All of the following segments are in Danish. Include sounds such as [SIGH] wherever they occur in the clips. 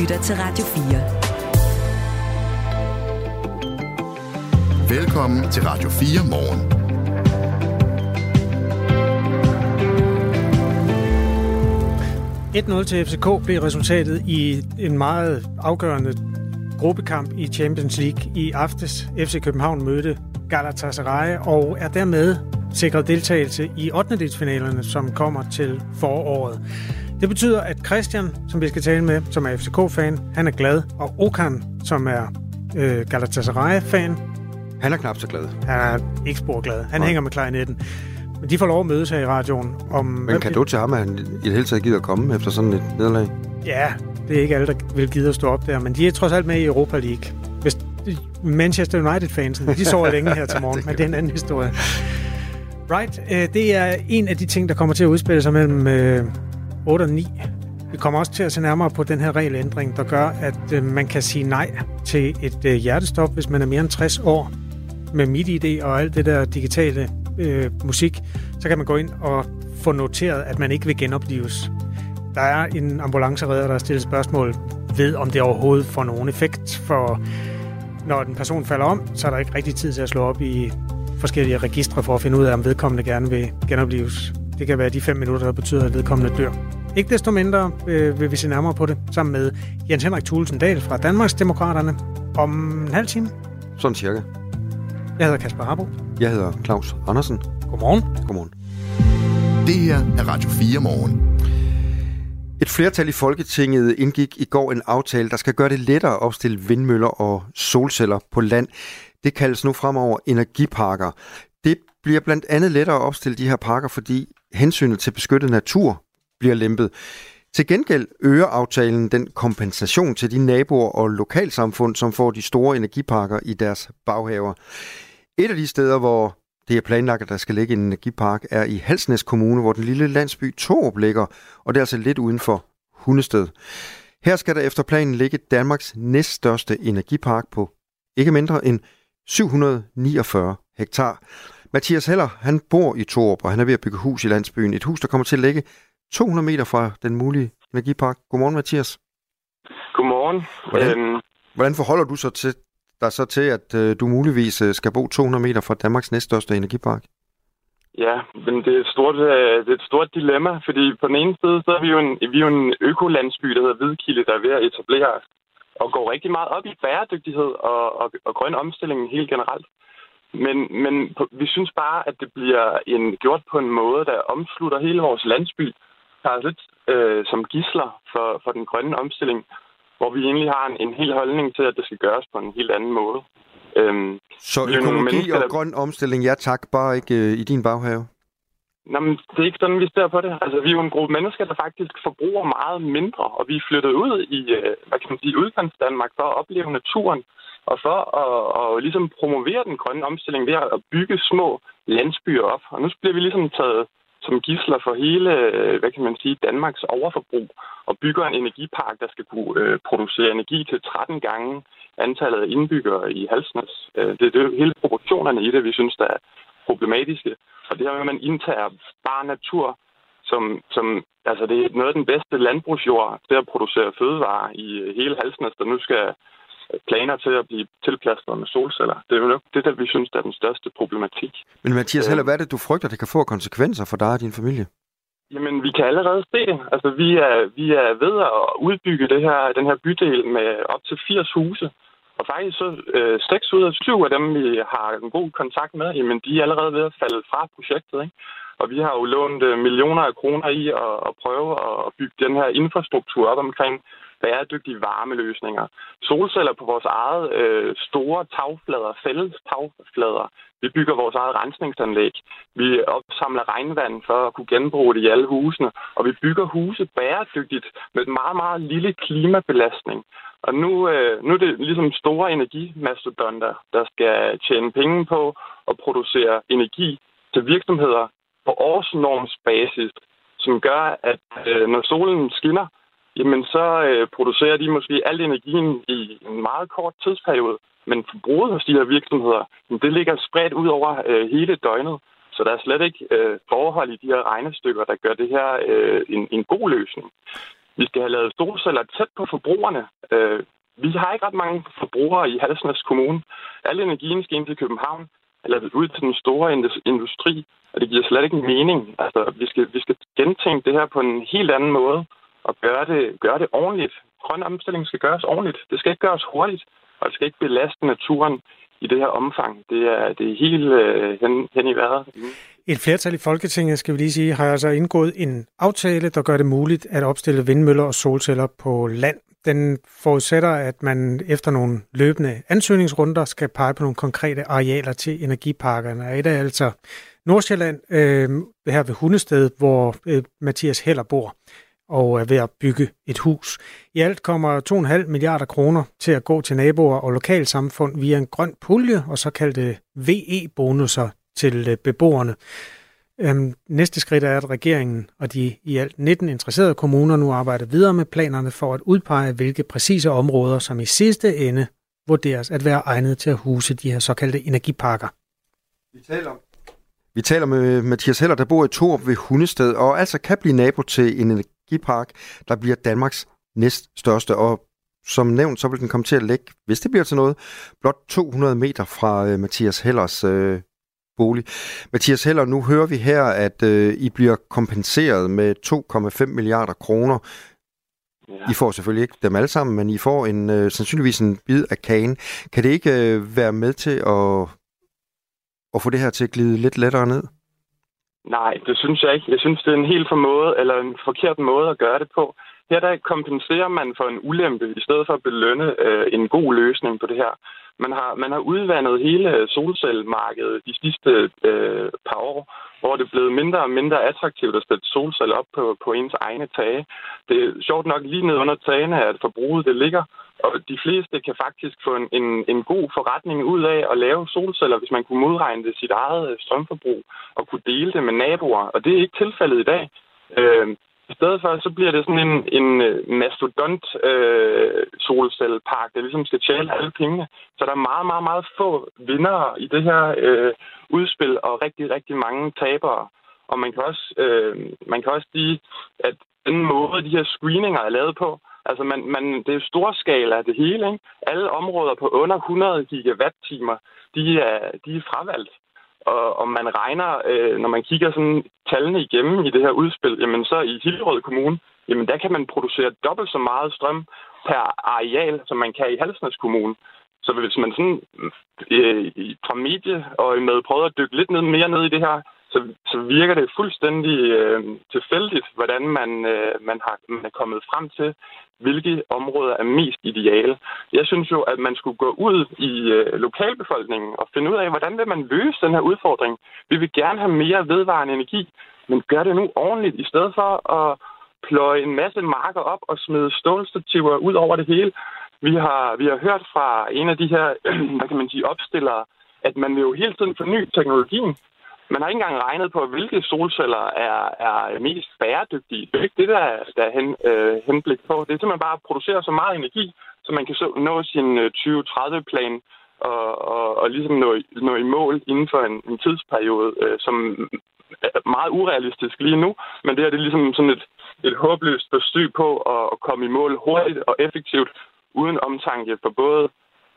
lytter til Radio 4. Velkommen til Radio 4 morgen. til FCK blev resultatet i en meget afgørende gruppekamp i Champions League i aftes. FC København mødte Galatasaray og er dermed sikret deltagelse i 8. som kommer til foråret. Det betyder, at Christian, som vi skal tale med, som er FCK-fan, han er glad, og Okan, som er øh, Galatasaray-fan, han er knap så glad. Han er ikke spor glad. Han Nej. hænger med klarinetten. Men de får lov at mødes her i radioen. Om, Men kan du til ham, at han i det hele taget gider at komme efter sådan et nederlag? Ja, det er ikke alle, der vil gide at stå op der, men de er trods alt med i Europa League. Hvis Manchester United-fansen, de sover [LAUGHS] længe her til morgen, det men det er en anden historie. Right, øh, det er en af de ting, der kommer til at udspille sig mellem 8 og 9. Vi kommer også til at se nærmere på den her regelændring, der gør, at øh, man kan sige nej til et øh, hjertestop, hvis man er mere end 60 år med mit ID og alt det der digitale øh, musik, så kan man gå ind og få noteret, at man ikke vil genopleves. Der er en ambulanceredder, der har stillet spørgsmål ved, om det overhovedet får nogen effekt, for når den person falder om, så er der ikke rigtig tid til at slå op i forskellige registre for at finde ud af, om vedkommende gerne vil genopleves. Det kan være de fem minutter, der betyder, at vedkommende dør. Ikke desto mindre øh, vil vi se nærmere på det, sammen med Jens Henrik Thulesen Dahl fra Danmarks Demokraterne om en halv time. Sådan cirka. Jeg hedder Kasper Harbo. Jeg hedder Claus Andersen. Godmorgen. Godmorgen. Det her er Radio 4 morgen. Et flertal i Folketinget indgik i går en aftale, der skal gøre det lettere at opstille vindmøller og solceller på land. Det kaldes nu fremover energiparker. Det bliver blandt andet lettere at opstille de her parker, fordi hensynet til beskyttet natur bliver lempet. Til gengæld øger aftalen den kompensation til de naboer og lokalsamfund, som får de store energiparker i deres baghaver. Et af de steder, hvor det er planlagt, at der skal ligge en energipark, er i Halsnæs Kommune, hvor den lille landsby Torup ligger, og det er altså lidt uden for Hundested. Her skal der efter planen ligge Danmarks næststørste energipark på ikke mindre end 749 hektar. Mathias Heller, han bor i Torup, og han er ved at bygge hus i landsbyen. Et hus, der kommer til at ligge 200 meter fra den mulige energipark. Godmorgen, Mathias. Godmorgen. Hvordan, øhm, hvordan forholder du så til, dig så til, at øh, du muligvis øh, skal bo 200 meter fra Danmarks næststørste energipark? Ja, men det er, et stort, øh, det er et stort dilemma, fordi på den ene side, så er vi jo en, vi er jo en økolandsby, der hedder Hvidkilde, der er ved at etablere og går rigtig meget op i bæredygtighed og, og, og grøn omstilling helt generelt. Men, men vi synes bare, at det bliver en, gjort på en måde, der omslutter hele vores landsby, tager lidt øh, som gisler for, for den grønne omstilling, hvor vi egentlig har en, en hel holdning til, at det skal gøres på en helt anden måde. Øhm, så økologi og der... grøn omstilling, ja tak, bare ikke øh, i din baghave? Nå, men det er ikke sådan, vi ser på det. Altså, vi er jo en gruppe mennesker, der faktisk forbruger meget mindre, og vi er flyttet ud i, øh, hvad kan man sige, udkants Danmark for at opleve naturen, og for at, at ligesom promovere den grønne omstilling ved at bygge små landsbyer op. Og nu bliver vi ligesom taget som gisler for hele, øh, hvad kan man sige, Danmarks overforbrug, og bygger en energipark, der skal kunne øh, producere energi til 13 gange antallet af indbyggere i Halsnæs. Øh, det er det hele proportionerne i det, vi synes, der er problematiske. Og det her med, at man indtager bare natur, som, som altså det er noget af den bedste landbrugsjord til at producere fødevarer i øh, hele Halsnæs, der nu skal planer til at blive tilplastret med solceller. Det er jo nok det, der vi synes, der er den største problematik. Men Mathias Heller, hvad er det, du frygter, det kan få konsekvenser for dig og din familie? Jamen, vi kan allerede se det. Altså, vi er, vi er ved at udbygge det her, den her bydel med op til 80 huse. Og faktisk så øh, 6 ud af 7 af dem, vi har en god kontakt med, jamen, de er allerede ved at falde fra projektet. Ikke? Og vi har jo lånt øh, millioner af kroner i at, at prøve at bygge den her infrastruktur op omkring bæredygtige varmeløsninger. Solceller på vores eget øh, store tagflader, fælles tagflader. Vi bygger vores eget rensningsanlæg. Vi opsamler regnvand for at kunne genbruge det i alle husene. Og vi bygger huse bæredygtigt med en meget, meget lille klimabelastning. Og nu, øh, nu er det ligesom store energimastodonter, der skal tjene penge på at producere energi til virksomheder på årsnormsbasis, som gør, at øh, når solen skinner, jamen så øh, producerer de måske al energien i en meget kort tidsperiode. Men forbruget hos de her virksomheder, det ligger spredt ud over øh, hele døgnet. Så der er slet ikke øh, forhold i de her regnestykker, der gør det her øh, en, en god løsning. Vi skal have lavet solceller tæt på forbrugerne. Øh, vi har ikke ret mange forbrugere i Halsnæs Kommune. Al energien skal ind til København, eller ud til den store industri, og det giver slet ikke mening. Altså, vi skal, vi skal gentænke det her på en helt anden måde, og gøre det, gøre det ordentligt. Grøn omstilling skal gøres ordentligt. Det skal ikke gøres hurtigt, og det skal ikke belaste naturen i det her omfang. Det er, det er helt øh, hen, hen i vejret. Et flertal i Folketinget, skal vi lige sige, har altså indgået en aftale, der gør det muligt at opstille vindmøller og solceller på land. Den forudsætter, at man efter nogle løbende ansøgningsrunder skal pege på nogle konkrete arealer til energiparkerne. Og et er altså Nordsjælland, øh, her ved Hundested, hvor øh, Mathias Heller bor og er ved at bygge et hus. I alt kommer 2,5 milliarder kroner til at gå til naboer og lokalsamfund via en grøn pulje og såkaldte VE-bonusser til øh, beboerne. Øhm, næste skridt er, at regeringen og de i alt 19 interesserede kommuner nu arbejder videre med planerne for at udpege, hvilke præcise områder, som i sidste ende vurderes at være egnet til at huse de her såkaldte energiparker. Vi taler vi taler med Mathias Heller, der bor i Torp ved Hundested, og altså kan blive nabo til en energipark, der bliver Danmarks næststørste. Og som nævnt, så vil den komme til at ligge, hvis det bliver til noget, blot 200 meter fra øh, Mathias Hellers øh, bolig. Mathias Heller, nu hører vi her, at øh, I bliver kompenseret med 2,5 milliarder kroner. Ja. I får selvfølgelig ikke dem alle sammen, men I får en øh, sandsynligvis en bid af kagen. Kan det ikke øh, være med til at, at få det her til at glide lidt lettere ned? Nej, det synes jeg ikke. Jeg synes, det er en helt for måde, eller en forkert måde at gøre det på. Her der kompenserer man for en ulempe, i stedet for at belønne øh, en god løsning på det her. Man har, man har udvandet hele øh, solcellemarkedet de sidste øh, par år, hvor det er blevet mindre og mindre attraktivt at sætte solceller op på, på ens egne tage. Det er sjovt nok lige ned under tagene, at forbruget det ligger, og de fleste kan faktisk få en, en, en god forretning ud af at lave solceller, hvis man kunne modregne det sit eget øh, strømforbrug og kunne dele det med naboer. Og det er ikke tilfældet i dag. Øh, i stedet for, så bliver det sådan en, en øh, mastodont øh, solcellepark, der ligesom skal tjene alle pengene. Så der er meget, meget, meget få vinder i det her øh, udspil, og rigtig, rigtig mange tabere. Og man kan også, øh, man kan også sige, at den måde, de her screeninger er lavet på, altså man, man, det er stor skala det hele. Ikke? Alle områder på under 100 gigawatt-timer, de er, de er fravalgt. Og og man regner, øh, når man kigger sådan tallene igennem i det her udspil, jamen så i Hillerød Kommune, jamen der kan man producere dobbelt så meget strøm per areal, som man kan i Halsnæs Kommune. Så hvis man sådan øh, fra medie og med prøver at dykke lidt ned, mere ned i det her, så, så virker det fuldstændig øh, tilfældigt, hvordan man, øh, man, har, man er kommet frem til, hvilke områder er mest ideale. Jeg synes jo, at man skulle gå ud i øh, lokalbefolkningen og finde ud af, hvordan vil man løse den her udfordring. Vi vil gerne have mere vedvarende energi, men gør det nu ordentligt, i stedet for at pløje en masse marker op og smide stålstativer ud over det hele. Vi har, vi har hørt fra en af de her, [CLEARS THROAT] hvad kan man sige, opstillere, at man vil jo hele tiden forny teknologien. Man har ikke engang regnet på, hvilke solceller er, er mest bæredygtige. Det er ikke det, der, der er hen, øh, henblik på. Det er simpelthen bare at producere så meget energi, så man kan så nå sin øh, 2030-plan og, og, og ligesom nå, nå i mål inden for en, en tidsperiode, øh, som er meget urealistisk lige nu. Men det her det er ligesom sådan et, et håbløst forsøg på at, at komme i mål hurtigt og effektivt, uden omtanke for både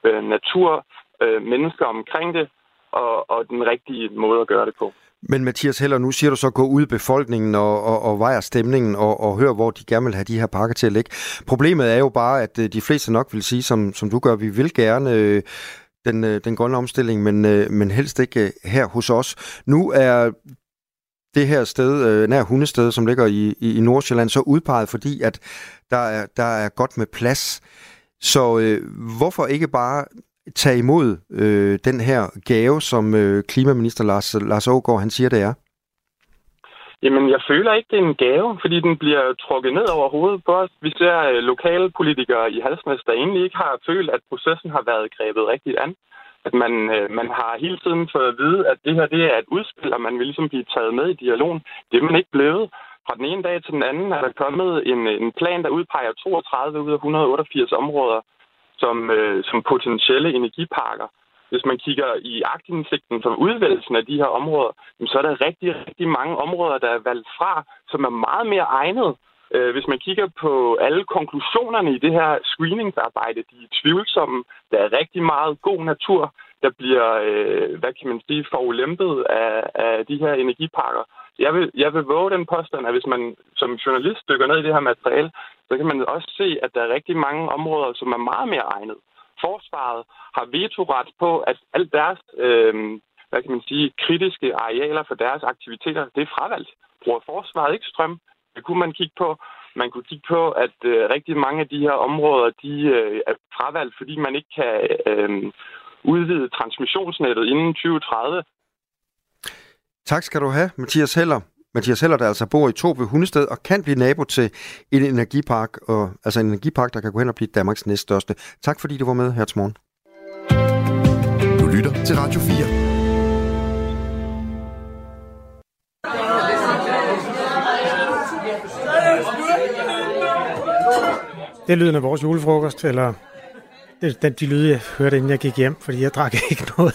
øh, natur, øh, mennesker omkring det, og, og den rigtige måde at gøre det på. Men Mathias Heller, nu siger du så, gå ud i befolkningen og, og, og vejer stemningen og, og hør, hvor de gerne vil have de her pakker til at ligge. Problemet er jo bare, at øh, de fleste nok vil sige, som, som du gør, vi vil gerne øh, den, øh, den grønne omstilling, men, øh, men helst ikke øh, her hos os. Nu er det her sted, øh, nær Hundested, som ligger i, i, i Nordsjælland, så udpeget, fordi at der er, der er godt med plads. Så øh, hvorfor ikke bare tage imod øh, den her gave, som øh, klimaminister Lars, Lars Aargaard, han siger, det er? Jamen, jeg føler ikke, det er en gave, fordi den bliver trukket ned over hovedet på os. Vi ser øh, lokale politikere i Halsnæs, der egentlig ikke har følt, at processen har været grebet rigtigt an. At man, øh, man har hele tiden fået at vide, at det her det er et udspil, og man vil ligesom blive taget med i dialogen. Det er man ikke blevet. Fra den ene dag til den anden er der kommet en, en plan, der udpeger 32 ud af 188 områder som, øh, som potentielle energiparker. Hvis man kigger i aktindsigten for udvælgelsen af de her områder, så er der rigtig, rigtig mange områder, der er valgt fra, som er meget mere egnet øh, hvis man kigger på alle konklusionerne i det her screeningsarbejde, de er tvivlsomme. Der er rigtig meget god natur, der bliver, øh, hvad kan man sige, forulæmpet af, af de her energiparker. Jeg vil, jeg vil våge den påstand, at hvis man som journalist dykker ned i det her materiale, så kan man også se, at der er rigtig mange områder, som er meget mere egnet. Forsvaret har vetoret på, at alt deres øh, hvad kan man sige, kritiske arealer for deres aktiviteter, det er fravalgt. Bruger forsvaret ikke strøm, det kunne man kigge på. Man kunne kigge på, at øh, rigtig mange af de her områder, de øh, er fravalgt, fordi man ikke kan øh, udvide transmissionsnettet inden 2030. Tak skal du have, Mathias Heller. Mathias Heller, der altså bor i to ved Hundested og kan blive nabo til en energipark, og, altså en energipark, der kan gå hen og blive Danmarks næststørste. Tak fordi du var med her til morgen. Du lytter til Radio 4. Det er lyden af vores julefrokost, eller det, den, de lyde, jeg hørte, inden jeg gik hjem, fordi jeg drak [LAUGHS] ikke noget.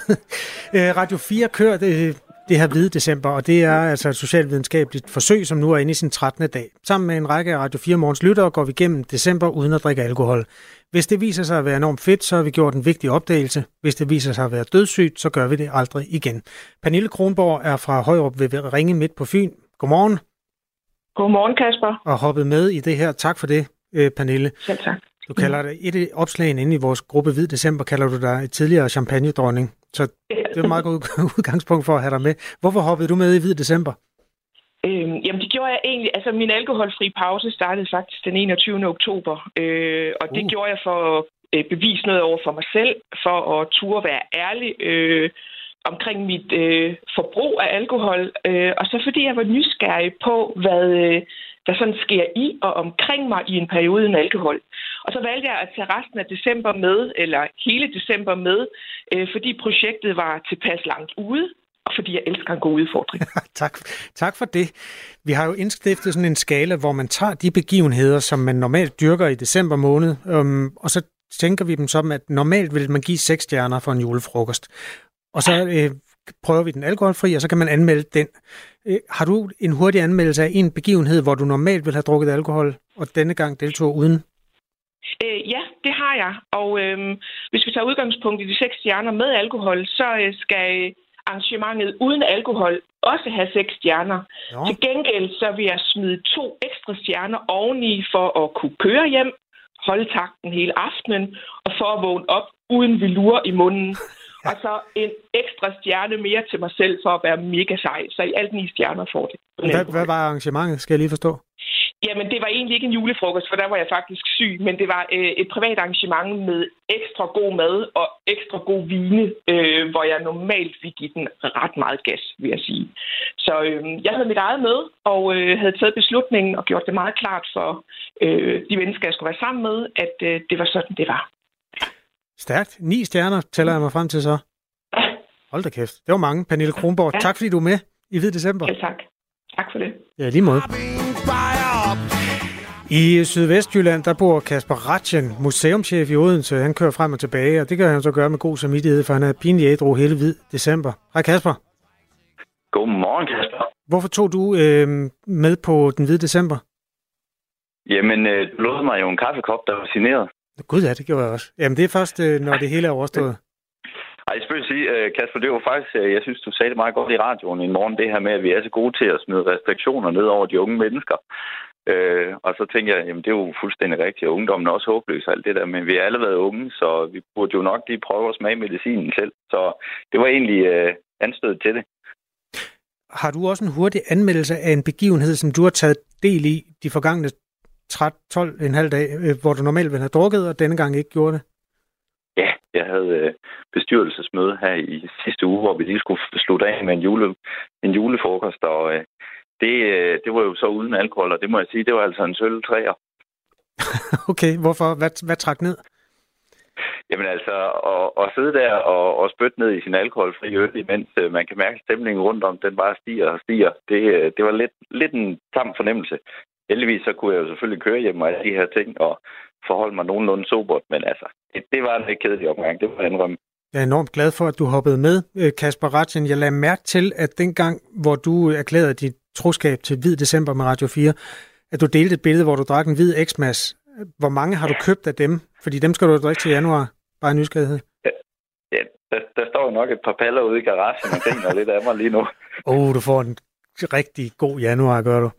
Øh, Radio 4 kører det, det her hvide december, og det er altså et socialvidenskabeligt forsøg, som nu er inde i sin 13. dag. Sammen med en række af Radio 4 morgens lyttere går vi igennem december uden at drikke alkohol. Hvis det viser sig at være enormt fedt, så har vi gjort en vigtig opdagelse. Hvis det viser sig at være dødssygt, så gør vi det aldrig igen. Pernille Kronborg er fra Højrup ved Ringe midt på Fyn. Godmorgen. Godmorgen, Kasper. Og hoppet med i det her. Tak for det øh, Pernille. Selv tak. Du kalder det et af opslagene inde i vores gruppe Hvid December, kalder du dig et tidligere champagne-dronning. Så det er et meget godt [LAUGHS] udgangspunkt for at have dig med. Hvorfor hoppede du med i Hvid December? Øhm, jamen, det gjorde jeg egentlig. Altså, min alkoholfri pause startede faktisk den 21. oktober. Øh, og det uh. gjorde jeg for at øh, bevise noget over for mig selv, for at turde være ærlig øh, omkring mit øh, forbrug af alkohol. Øh, og så fordi jeg var nysgerrig på, hvad, øh, der sådan sker i og omkring mig i en periode uden alkohol. Og så valgte jeg at tage resten af december med, eller hele december med, øh, fordi projektet var tilpas langt ude, og fordi jeg elsker en god udfordring. [LAUGHS] tak, tak for det. Vi har jo indstiftet sådan en skala, hvor man tager de begivenheder, som man normalt dyrker i december måned, um, og så tænker vi dem som, at normalt vil man give seks stjerner for en julefrokost. Og så øh, prøver vi den alkoholfri, og så kan man anmelde den. Øh, har du en hurtig anmeldelse af en begivenhed, hvor du normalt vil have drukket alkohol, og denne gang deltog uden? Øh, ja, det har jeg. Og øh, hvis vi tager udgangspunkt i de seks stjerner med alkohol, så øh, skal arrangementet uden alkohol også have seks stjerner. Jo. Til gengæld så vil jeg smide to ekstra stjerner oveni for at kunne køre hjem, holde takten hele aftenen og for at vågne op uden velur i munden. [LAUGHS] og så en ekstra stjerne mere til mig selv for at være mega sej. Så i alt ni stjerner får det. Hvad, hvad var arrangementet, skal jeg lige forstå? Jamen, det var egentlig ikke en julefrokost, for der var jeg faktisk syg, men det var øh, et privat arrangement med ekstra god mad og ekstra god vine, øh, hvor jeg normalt ville give den ret meget gas, vil jeg sige. Så øh, jeg havde mit eget med, og øh, havde taget beslutningen og gjort det meget klart for øh, de mennesker, jeg skulle være sammen med, at øh, det var sådan, det var. Stærkt. Ni stjerner tæller jeg mig frem til så. Hold da kæft. Det var mange. Pernille Kronborg, ja. tak fordi du er med i Hvid December. Ja, tak. Tak for det. Ja, lige måde. I Sydvestjylland, der bor Kasper Ratjen, museumschef i Odense. Han kører frem og tilbage, og det kan han så gøre med god samvittighed, for han er pinlig ædru hele hvid december. Hej Kasper. Godmorgen Kasper. Hvorfor tog du øh, med på den hvide december? Jamen, øh, du lovede mig jo en kaffekop, der var signeret. Gud ja, det gjorde jeg også. Jamen, det er først, øh, når det hele er overstået. Ej, jeg skal sige, øh, Kasper, det var faktisk, øh, jeg synes, du sagde det meget godt i radioen i morgen, det her med, at vi er så gode til at smide restriktioner ned over de unge mennesker. Øh, og så tænker jeg, jamen det er jo fuldstændig rigtigt, og ungdommen er også håbløs og alt det der, men vi er alle været unge, så vi burde jo nok lige prøve at smage medicinen selv. Så det var egentlig øh, anstødet til det. Har du også en hurtig anmeldelse af en begivenhed, som du har taget del i de forgangne 12 en halv dag, øh, hvor du normalt ville have drukket, og denne gang ikke gjorde det? Ja, jeg havde øh, bestyrelsesmøde her i sidste uge, hvor vi lige skulle slutte af med en, jule, en julefrokost, og øh, det, det var jo så uden alkohol, og det må jeg sige, det var altså en sølv træer. [LAUGHS] okay, hvorfor? Hvad, hvad trak ned? Jamen altså, at, at sidde der og, og spytte ned i sin alkoholfri øl, imens man kan mærke, stemningen rundt om, den bare stiger og stiger, det, det var lidt, lidt en tam fornemmelse heldigvis så kunne jeg jo selvfølgelig køre hjem og alle de her ting og forholde mig nogenlunde sobert, men altså, det, det var en lidt kedelig omgang, det var indrømme. Jeg er enormt glad for, at du hoppede med, øh, Kasper Ratjen. Jeg lagde mærke til, at dengang, hvor du erklærede dit troskab til Hvid December med Radio 4, at du delte et billede, hvor du drak en hvid X-Mas. Hvor mange har du købt af dem? Fordi dem skal du drikke til januar. Bare nysgerrighed. Ja, der, der står jo nok et par paller ude i garagen og griner lidt af mig lige nu. [LAUGHS] Åh, oh, du får en rigtig god januar, gør du.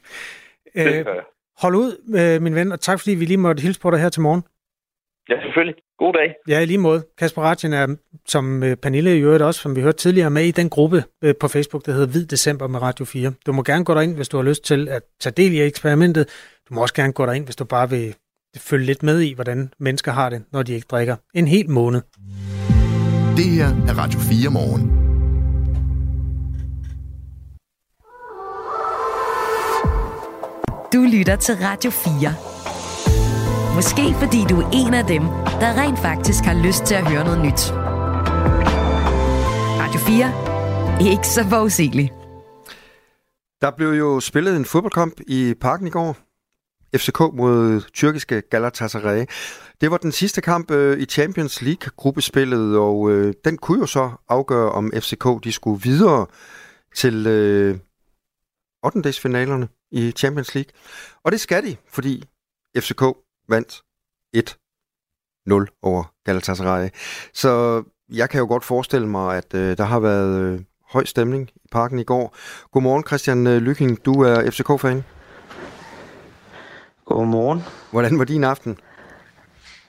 Det gør jeg. hold ud, øh, min ven, og tak fordi vi lige måtte hilse på dig her til morgen. Ja, selvfølgelig. God dag. Ja, i lige måde. Kasper Ratjen er, som øh, Pernille i øvrigt også, som vi hørte tidligere, med i den gruppe øh, på Facebook, der hedder Hvid December med Radio 4. Du må gerne gå derind, hvis du har lyst til at tage del i eksperimentet. Du må også gerne gå derind, hvis du bare vil følge lidt med i, hvordan mennesker har det, når de ikke drikker en hel måned. Det her er Radio 4 morgen. Du lytter til Radio 4. Måske fordi du er en af dem, der rent faktisk har lyst til at høre noget nyt. Radio 4. Ikke så forudsigeligt. Der blev jo spillet en fodboldkamp i parken i går. FCK mod tyrkiske Galatasaray. Det var den sidste kamp øh, i Champions League-gruppespillet, og øh, den kunne jo så afgøre, om FCK de skulle videre til øh, 8. i Champions League. Og det skal de, fordi FCK vandt 1-0 over Galatasaray. Så jeg kan jo godt forestille mig, at øh, der har været øh, høj stemning i parken i går. Godmorgen Christian øh, Lyking, du er FCK-fan. Godmorgen. Hvordan var din aften?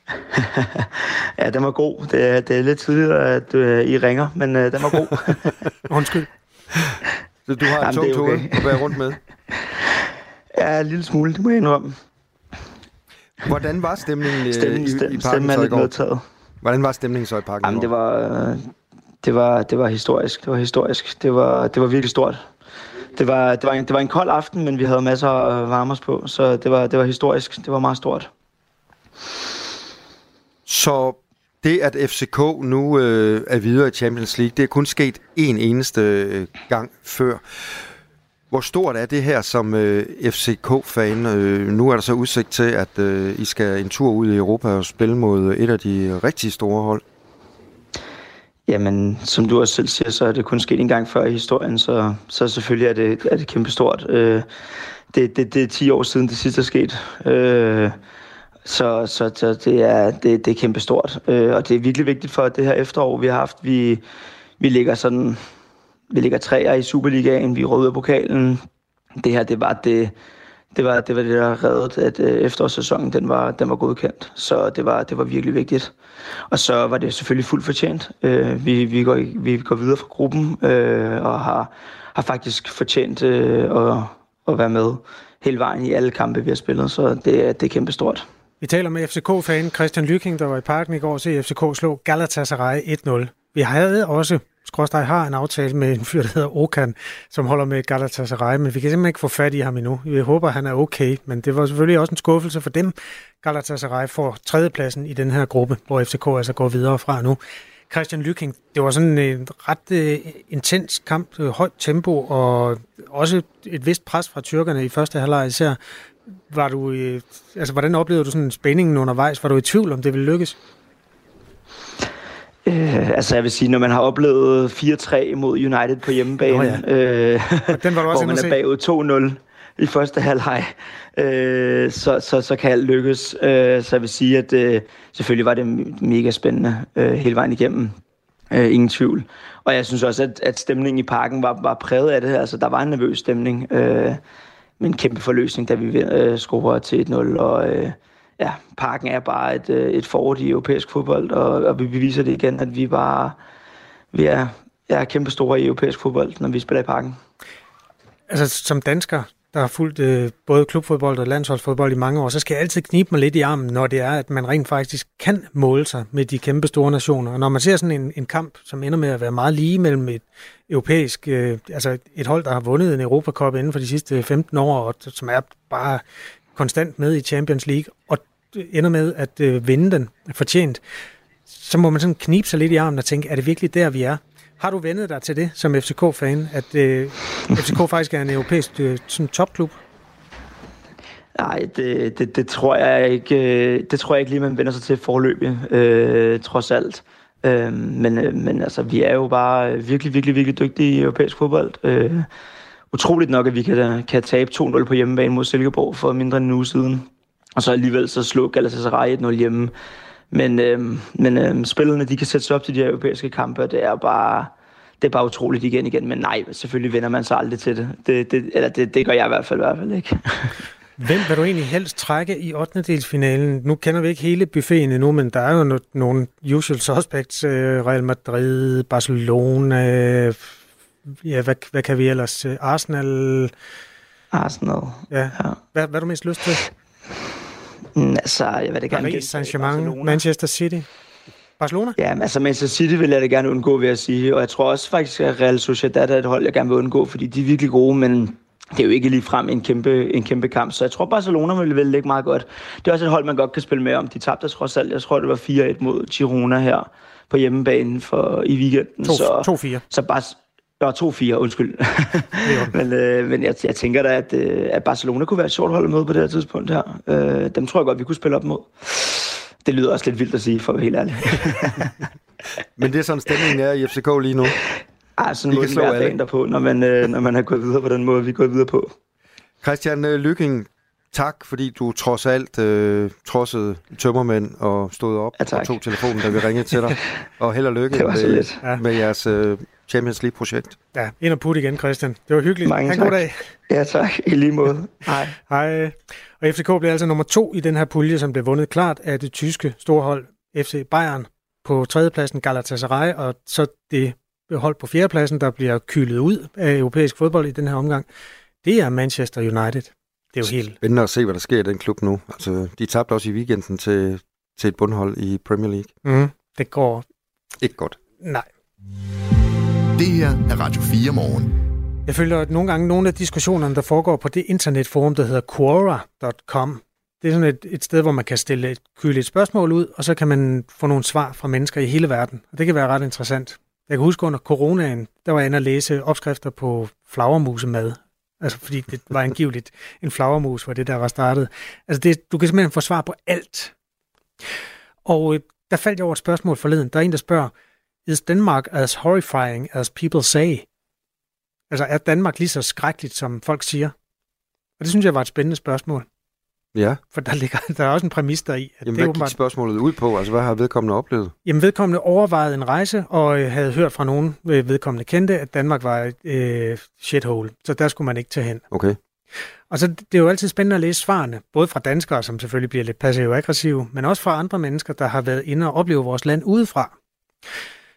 [LAUGHS] ja, den var god. Det er, det er lidt tidligt, at øh, I ringer, men øh, den var god. [LAUGHS] Undskyld. Så du har et Jamen, tungt okay. at være rundt med. [LAUGHS] ja, en lille smule, det må jeg indrømme. Hvordan var stemningen øh, Stemmen, i, i parken så i går? medtaget. Hvordan var stemningen så i parken Jamen, i det går? var, øh, det var, det var historisk. Det var historisk. Det var, det var virkelig stort. Det var, det, var en, det var en kold aften, men vi havde masser af varmers på, så det var, det var historisk. Det var meget stort. Så det, at FCK nu øh, er videre i Champions League, det er kun sket en eneste øh, gang før. Hvor stort er det her som øh, FCK-fan? Øh, nu er der så udsigt til, at øh, I skal en tur ud i Europa og spille mod et af de rigtig store hold. Jamen, som du også selv siger, så er det kun sket en gang før i historien, så, så selvfølgelig er det, er det kæmpestort. Øh, det, det, det er 10 år siden det sidste er sket. Øh, så, så, så det, er, det, det er kæmpestort. Øh, og det er virkelig vigtigt for det her efterår, vi har haft. Vi, vi ligger sådan, vi ligger træer i Superligaen, vi er af pokalen. Det her, det var det, det var, det var det, der reddede, at øh, efterårssæsonen, den var, den var godkendt. Så det var, det var virkelig vigtigt. Og så var det selvfølgelig fuldt fortjent. Øh, vi, vi, går, vi går videre fra gruppen, øh, og har, har faktisk fortjent øh, at, at være med hele vejen i alle kampe, vi har spillet. Så det, det er kæmpestort. Vi taler med FCK-fan Christian Lyking, der var i parken i går og se FCK slå Galatasaray 1-0. Vi havde også, skråstrej har en aftale med en fyr, der hedder Okan, som holder med Galatasaray, men vi kan simpelthen ikke få fat i ham endnu. Vi håber, han er okay, men det var selvfølgelig også en skuffelse for dem. Galatasaray får tredjepladsen i den her gruppe, hvor FCK altså går videre fra nu. Christian Lyking, det var sådan en ret øh, intens kamp, øh, højt tempo og også et vist pres fra tyrkerne i første halvleg især. Var du, øh, altså, hvordan oplevede du sådan spændingen undervejs? Var du i tvivl, om det ville lykkes? Øh, altså jeg vil sige, når man har oplevet 4-3 mod United på hjemmebane, Nå ja. øh, den var du [LAUGHS] også hvor man er bagud 2-0 i første halvleg, øh, så, så, så kan alt lykkes. Øh, så jeg vil sige, at øh, selvfølgelig var det mega spændende øh, hele vejen igennem. Øh, ingen tvivl. Og jeg synes også, at, at stemningen i parken var, var præget af det. Altså, der var en nervøs stemning. Øh, med en kæmpe forløsning, da vi øh, scorer til 1-0. Og øh, ja, parken er bare et, øh, et forår i europæisk fodbold, og, og vi beviser det igen, at vi bare vi er, er kæmpe store i europæisk fodbold, når vi spiller i parken. Altså, som dansker, der har fulgt øh, både klubfodbold og landsholdsfodbold i mange år, så skal jeg altid knibe mig lidt i armen, når det er, at man rent faktisk kan måle sig med de kæmpe store nationer. Og når man ser sådan en, en kamp, som ender med at være meget lige mellem et europæisk, øh, altså et hold, der har vundet en Europacup inden for de sidste øh, 15 år, og som er bare konstant med i Champions League, og ender med at øh, vinde den fortjent, så må man sådan knibe sig lidt i armen og tænke, er det virkelig der, vi er? Har du vendet dig til det som FCK-fan, at øh, FCK [LAUGHS] faktisk er en europæisk øh, sådan topklub? Nej, det, det, det, tror jeg ikke, øh, det tror jeg ikke lige, man vender sig til forløbig, øh, trods alt. Øh, men, øh, men altså, vi er jo bare virkelig, virkelig, virkelig dygtige i europæisk fodbold. Øh, utroligt nok, at vi kan, kan tabe 2-0 på hjemmebane mod Silkeborg for mindre end en uge siden. Og så alligevel så slå Galatasaray 1-0 hjemme. Men, øh, men øh, spillerne, de kan sætte sig op til de her europæiske kampe, og det er bare, det er bare utroligt igen igen. Men nej, selvfølgelig vender man sig aldrig til det. Det, det, eller det, det gør jeg i hvert fald i hvert fald ikke. [LAUGHS] Hvem vil du egentlig helst trække i 8. delsfinalen? Nu kender vi ikke hele buffeten endnu, men der er jo no- nogle usual suspects. Øh, Real Madrid, Barcelona, ja, hvad, hvad kan vi ellers? Øh, Arsenal? Arsenal. Ja. ja. Hvad, hvad er du mest lyst til? Mm, altså, jeg vil det gerne Paris Saint-Germain, Manchester City? Barcelona? Ja, men altså Manchester City vil jeg da gerne undgå, vil jeg sige. Og jeg tror også faktisk, at Real Sociedad er et hold, jeg gerne vil undgå, fordi de er virkelig gode, men det er jo ikke lige frem en kæmpe, en kæmpe kamp. Så jeg tror, Barcelona vil vel ligge meget godt. Det er også et hold, man godt kan spille med om. De tabte trods alt, jeg tror, det var 4-1 mod Girona her på hjemmebanen for, i weekenden. 2-4. Så bare, Ja, 2-4, undskyld. [LAUGHS] men øh, men jeg, jeg tænker da, at, øh, at Barcelona kunne være et sjovt hold at møde på det her tidspunkt her. Øh, dem tror jeg godt, vi kunne spille op mod. Det lyder også lidt vildt at sige, for at være helt ærlig. [LAUGHS] men det er sådan, stemningen er i FCK lige nu? Ej, sådan måde hver dagen derpå, når man, øh, når man har gået videre på den måde, vi gået videre på. Christian øh, Lykking, tak, fordi du trods alt øh, trodsede tømmermænd og stod op ja, og tog telefonen, da vi ringede til dig. [LAUGHS] Og held og lykke med, med jeres øh, Champions League-projekt. Ja, ind og put igen, Christian. Det var hyggeligt. Mange tak. god dag. Ja, tak. I lige måde. Hej. Hej. Og FCK blev altså nummer to i den her pulje, som blev vundet klart af det tyske storhold FC Bayern på tredjepladsen Galatasaray, og så det hold på fjerdepladsen, der bliver kylet ud af europæisk fodbold i den her omgang, det er Manchester United. Det er jo helt... Spændende at se, hvad der sker i den klub nu. Altså, de tabte også i weekenden til, til et bundhold i Premier League. Mm, det går... Ikke godt. Nej. Det her er Radio 4 morgen. Jeg følger at nogle gange nogle af diskussionerne, der foregår på det internetforum, der hedder Quora.com, det er sådan et, et sted, hvor man kan stille et, køligt spørgsmål ud, og så kan man få nogle svar fra mennesker i hele verden. Og det kan være ret interessant. Jeg kan huske under coronaen, der var jeg inde at læse opskrifter på flagermusemad. Altså fordi det var angiveligt en flagermus, hvor det der var startet. Altså det, du kan simpelthen få svar på alt. Og øh, der faldt jeg over et spørgsmål forleden. Der er en, der spørger, Is Denmark as horrifying as people say? Altså er Danmark lige så skrækkeligt, som folk siger? Og det synes jeg var et spændende spørgsmål. Ja. For der, ligger, der er også en præmis der i. At Jamen, det hvad gik spørgsmålet ud på? Altså, hvad har vedkommende oplevet? Jamen, vedkommende overvejede en rejse, og øh, havde hørt fra nogen øh, vedkommende kendte, at Danmark var et øh, shithole. Så der skulle man ikke tage hen. Okay. Og så det er jo altid spændende at læse svarene, både fra danskere, som selvfølgelig bliver lidt passive-aggressive, men også fra andre mennesker, der har været inde og opleve vores land udefra.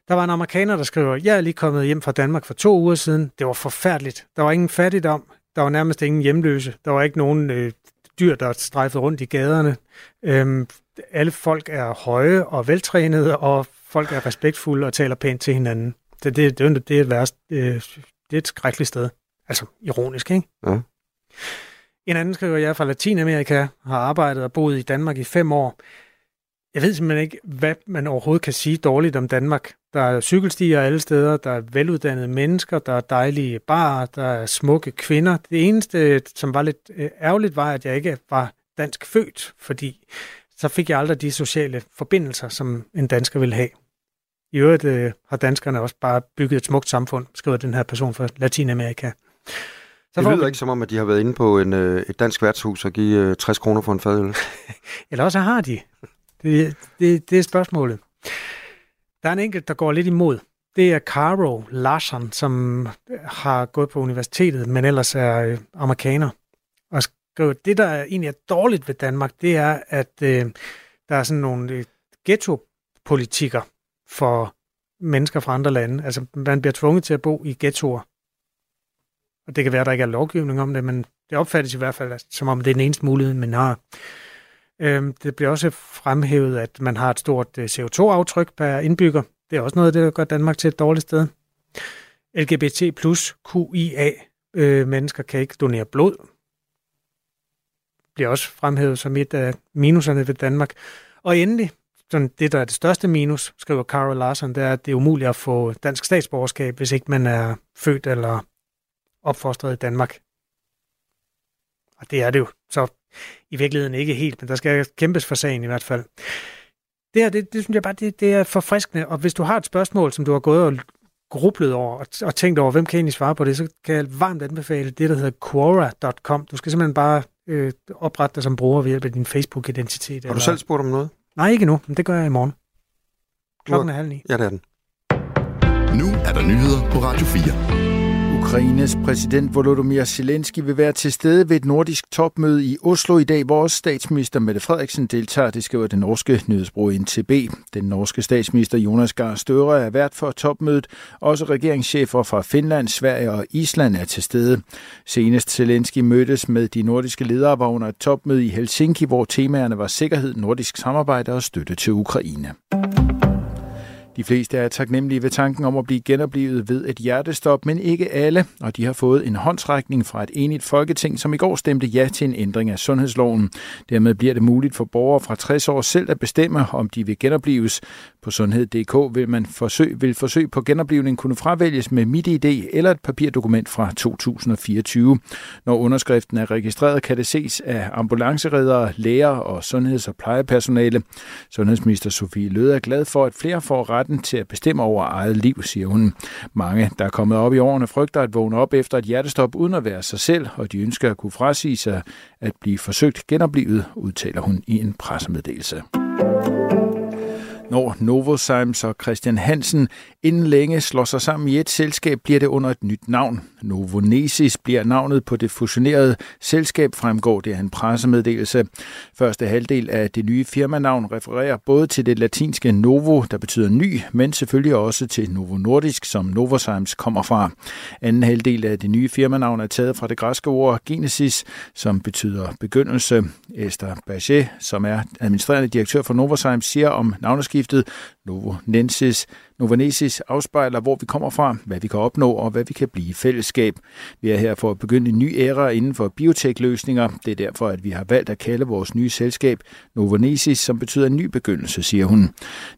Der var en amerikaner, der skriver, jeg er lige kommet hjem fra Danmark for to uger siden. Det var forfærdeligt. Der var ingen fattigdom. Der var nærmest ingen hjemløse. Der var ikke nogen øh, dyr, der strejfede rundt i gaderne. Øhm, alle folk er høje og veltrænede, og folk er respektfulde og taler pænt til hinanden. Det, det, det, det er et værst. Det, det er et skrækkeligt sted. Altså, ironisk, ikke? Ja. En anden skriver, jeg er fra Latinamerika, har arbejdet og boet i Danmark i fem år. Jeg ved simpelthen ikke, hvad man overhovedet kan sige dårligt om Danmark. Der er cykelstier alle steder, der er veluddannede mennesker, der er dejlige barer, der er smukke kvinder. Det eneste, som var lidt øh, ærgerligt, var, at jeg ikke var dansk født, fordi så fik jeg aldrig de sociale forbindelser, som en dansker ville have. I øvrigt øh, har danskerne også bare bygget et smukt samfund, skriver den her person fra Latinamerika. Så det lyder vi... ikke som om, at de har været inde på en, øh, et dansk værtshus og give øh, 60 kroner for en fadøl. [LAUGHS] Eller også har de. Det, det, det er spørgsmålet. Der er en enkelt, der går lidt imod. Det er Caro Larsen, som har gået på universitetet, men ellers er øh, amerikaner. Og skriver, det der egentlig er dårligt ved Danmark, det er, at øh, der er sådan nogle øh, ghetto-politikker for mennesker fra andre lande. Altså, man bliver tvunget til at bo i ghettoer. Og det kan være, at der ikke er lovgivning om det, men det opfattes i hvert fald, som om det er den eneste mulighed, man har. Øhm, det bliver også fremhævet, at man har et stort øh, CO2-aftryk per indbygger. Det er også noget af det, der gør Danmark til et dårligt sted. LGBT plus QIA øh, mennesker kan ikke donere blod. Bliver også fremhævet som et af minuserne ved Danmark. Og endelig, sådan det, der er det største minus, skriver Carol Larsen, det er, at det er umuligt at få dansk statsborgerskab, hvis ikke man er født eller opfostret i Danmark. Og det er det jo så i virkeligheden ikke helt, men der skal kæmpes for sagen i hvert fald. Det her, det, det synes jeg bare, det, det er forfriskende, og hvis du har et spørgsmål, som du har gået og grublet over og, og tænkt over, hvem kan egentlig svare på det, så kan jeg varmt anbefale det, der hedder Quora.com. Du skal simpelthen bare øh, oprette dig som bruger ved hjælp af din Facebook-identitet. Har du eller... selv spurgt om noget? Nej, ikke nu, men det gør jeg i morgen. Klokken er halv ni. Ja, det er den. Nu er der nyheder på Radio 4. Ukraines præsident Volodymyr Zelensky vil være til stede ved et nordisk topmøde i Oslo i dag, hvor også statsminister Mette Frederiksen deltager. Det skriver den norske nyhedsbrug NTB. Den norske statsminister Jonas Gahr Støre er vært for topmødet. Også regeringschefer fra Finland, Sverige og Island er til stede. Senest Zelensky mødtes med de nordiske ledere var under et topmøde i Helsinki, hvor temaerne var sikkerhed, nordisk samarbejde og støtte til Ukraine. De fleste er taknemmelige ved tanken om at blive genoplevet ved et hjertestop, men ikke alle, og de har fået en håndsrækning fra et enigt folketing, som i går stemte ja til en ændring af sundhedsloven. Dermed bliver det muligt for borgere fra 60 år selv at bestemme, om de vil genopleves. På sundhed.dk vil man forsøg, vil forsøg på genoplevning kunne fravælges med MitID eller et papirdokument fra 2024. Når underskriften er registreret, kan det ses af ambulanceredere, læger og sundheds- og plejepersonale. Sundhedsminister Sofie Løde er glad for, at flere får retten til at bestemme over eget liv, siger hun. Mange, der er kommet op i årene, frygter at vågne op efter et hjertestop uden at være sig selv, og de ønsker at kunne frasige sig at blive forsøgt genoplevet, udtaler hun i en pressemeddelelse. Når Novozymes og Christian Hansen inden længe slår sig sammen i et selskab, bliver det under et nyt navn. Novonesis bliver navnet på det fusionerede selskab, fremgår det af en pressemeddelelse. Første halvdel af det nye firmanavn refererer både til det latinske Novo, der betyder ny, men selvfølgelig også til Novo Nordisk, som Novozymes kommer fra. Anden halvdel af det nye firmanavn er taget fra det græske ord Genesis, som betyder begyndelse. Esther Bachet, som er administrerende direktør for Novozymes, siger om navneskiftet Novo Nensis Novanesis afspejler, hvor vi kommer fra, hvad vi kan opnå og hvad vi kan blive i fællesskab. Vi er her for at begynde en ny æra inden for biotekløsninger. Det er derfor, at vi har valgt at kalde vores nye selskab Novanesis, som betyder en ny begyndelse, siger hun.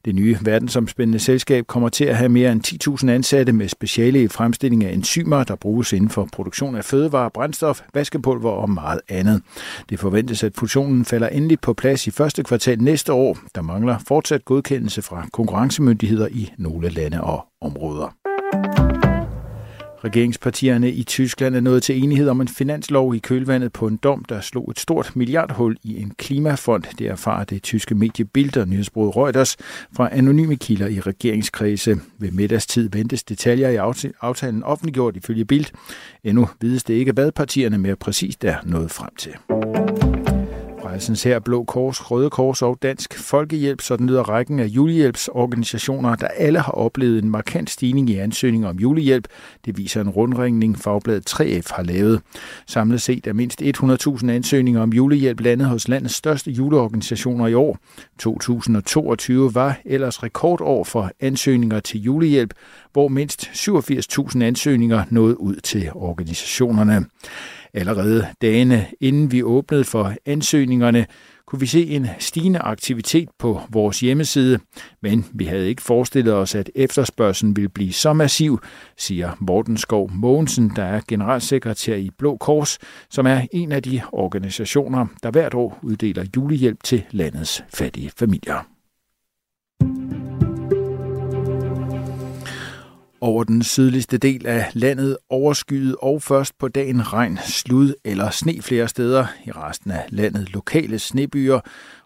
Det nye verdensomspændende selskab kommer til at have mere end 10.000 ansatte med speciale i fremstilling af enzymer, der bruges inden for produktion af fødevare, brændstof, vaskepulver og meget andet. Det forventes, at fusionen falder endelig på plads i første kvartal næste år. Der mangler fortsat godkendelse fra konkurrencemyndigheder i nogle lande og områder. Regeringspartierne i Tyskland er nået til enighed om en finanslov i kølvandet på en dom, der slog et stort milliardhul i en klimafond. Det erfarer det tyske medie Bild og nyhedsbruget Reuters fra anonyme kilder i regeringskredse. Ved middagstid ventes detaljer i aftalen offentliggjort ifølge Bild. Endnu vides det ikke, hvad partierne mere præcist er nået frem til rejsens her Blå Kors, Røde Kors og Dansk Folkehjælp, så den lyder rækken af julehjælpsorganisationer, der alle har oplevet en markant stigning i ansøgninger om julehjælp. Det viser en rundringning, fagbladet 3F har lavet. Samlet set er mindst 100.000 ansøgninger om julehjælp landet hos landets største juleorganisationer i år. 2022 var ellers rekordår for ansøgninger til julehjælp, hvor mindst 87.000 ansøgninger nåede ud til organisationerne. Allerede dagene inden vi åbnede for ansøgningerne, kunne vi se en stigende aktivitet på vores hjemmeside, men vi havde ikke forestillet os, at efterspørgselen ville blive så massiv, siger Morten Skov Mogensen, der er generalsekretær i Blå Kors, som er en af de organisationer, der hvert år uddeler julehjælp til landets fattige familier. Over den sydligste del af landet overskyet og først på dagen regn, slud eller sne flere steder. I resten af landet lokale snebyer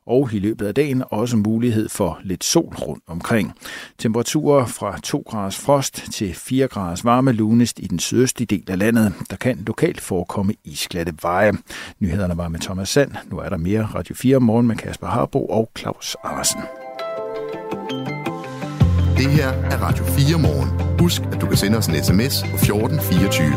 og i løbet af dagen også mulighed for lidt sol rundt omkring. Temperaturer fra 2 graders frost til 4 graders varme lunest i den sydøstlige del af landet. Der kan lokalt forekomme isglatte veje. Nyhederne var med Thomas Sand. Nu er der mere Radio 4 morgen med Kasper Harbo og Claus Andersen. Det her er Radio 4 morgen. Husk, at du kan sende os en sms på 1424.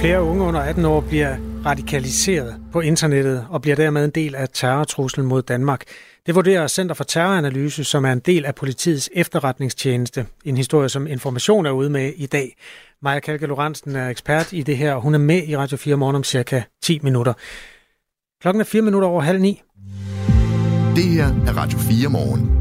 Flere unge under 18 år bliver radikaliseret på internettet og bliver dermed en del af terrortruslen mod Danmark. Det vurderer Center for Terroranalyse, som er en del af politiets efterretningstjeneste. En historie, som Information er ude med i dag. Maja Kalke Lorentzen er ekspert i det her, og hun er med i Radio 4 morgen om cirka 10 minutter. Klokken er 4 minutter over halv ni. Det her er Radio 4 morgen.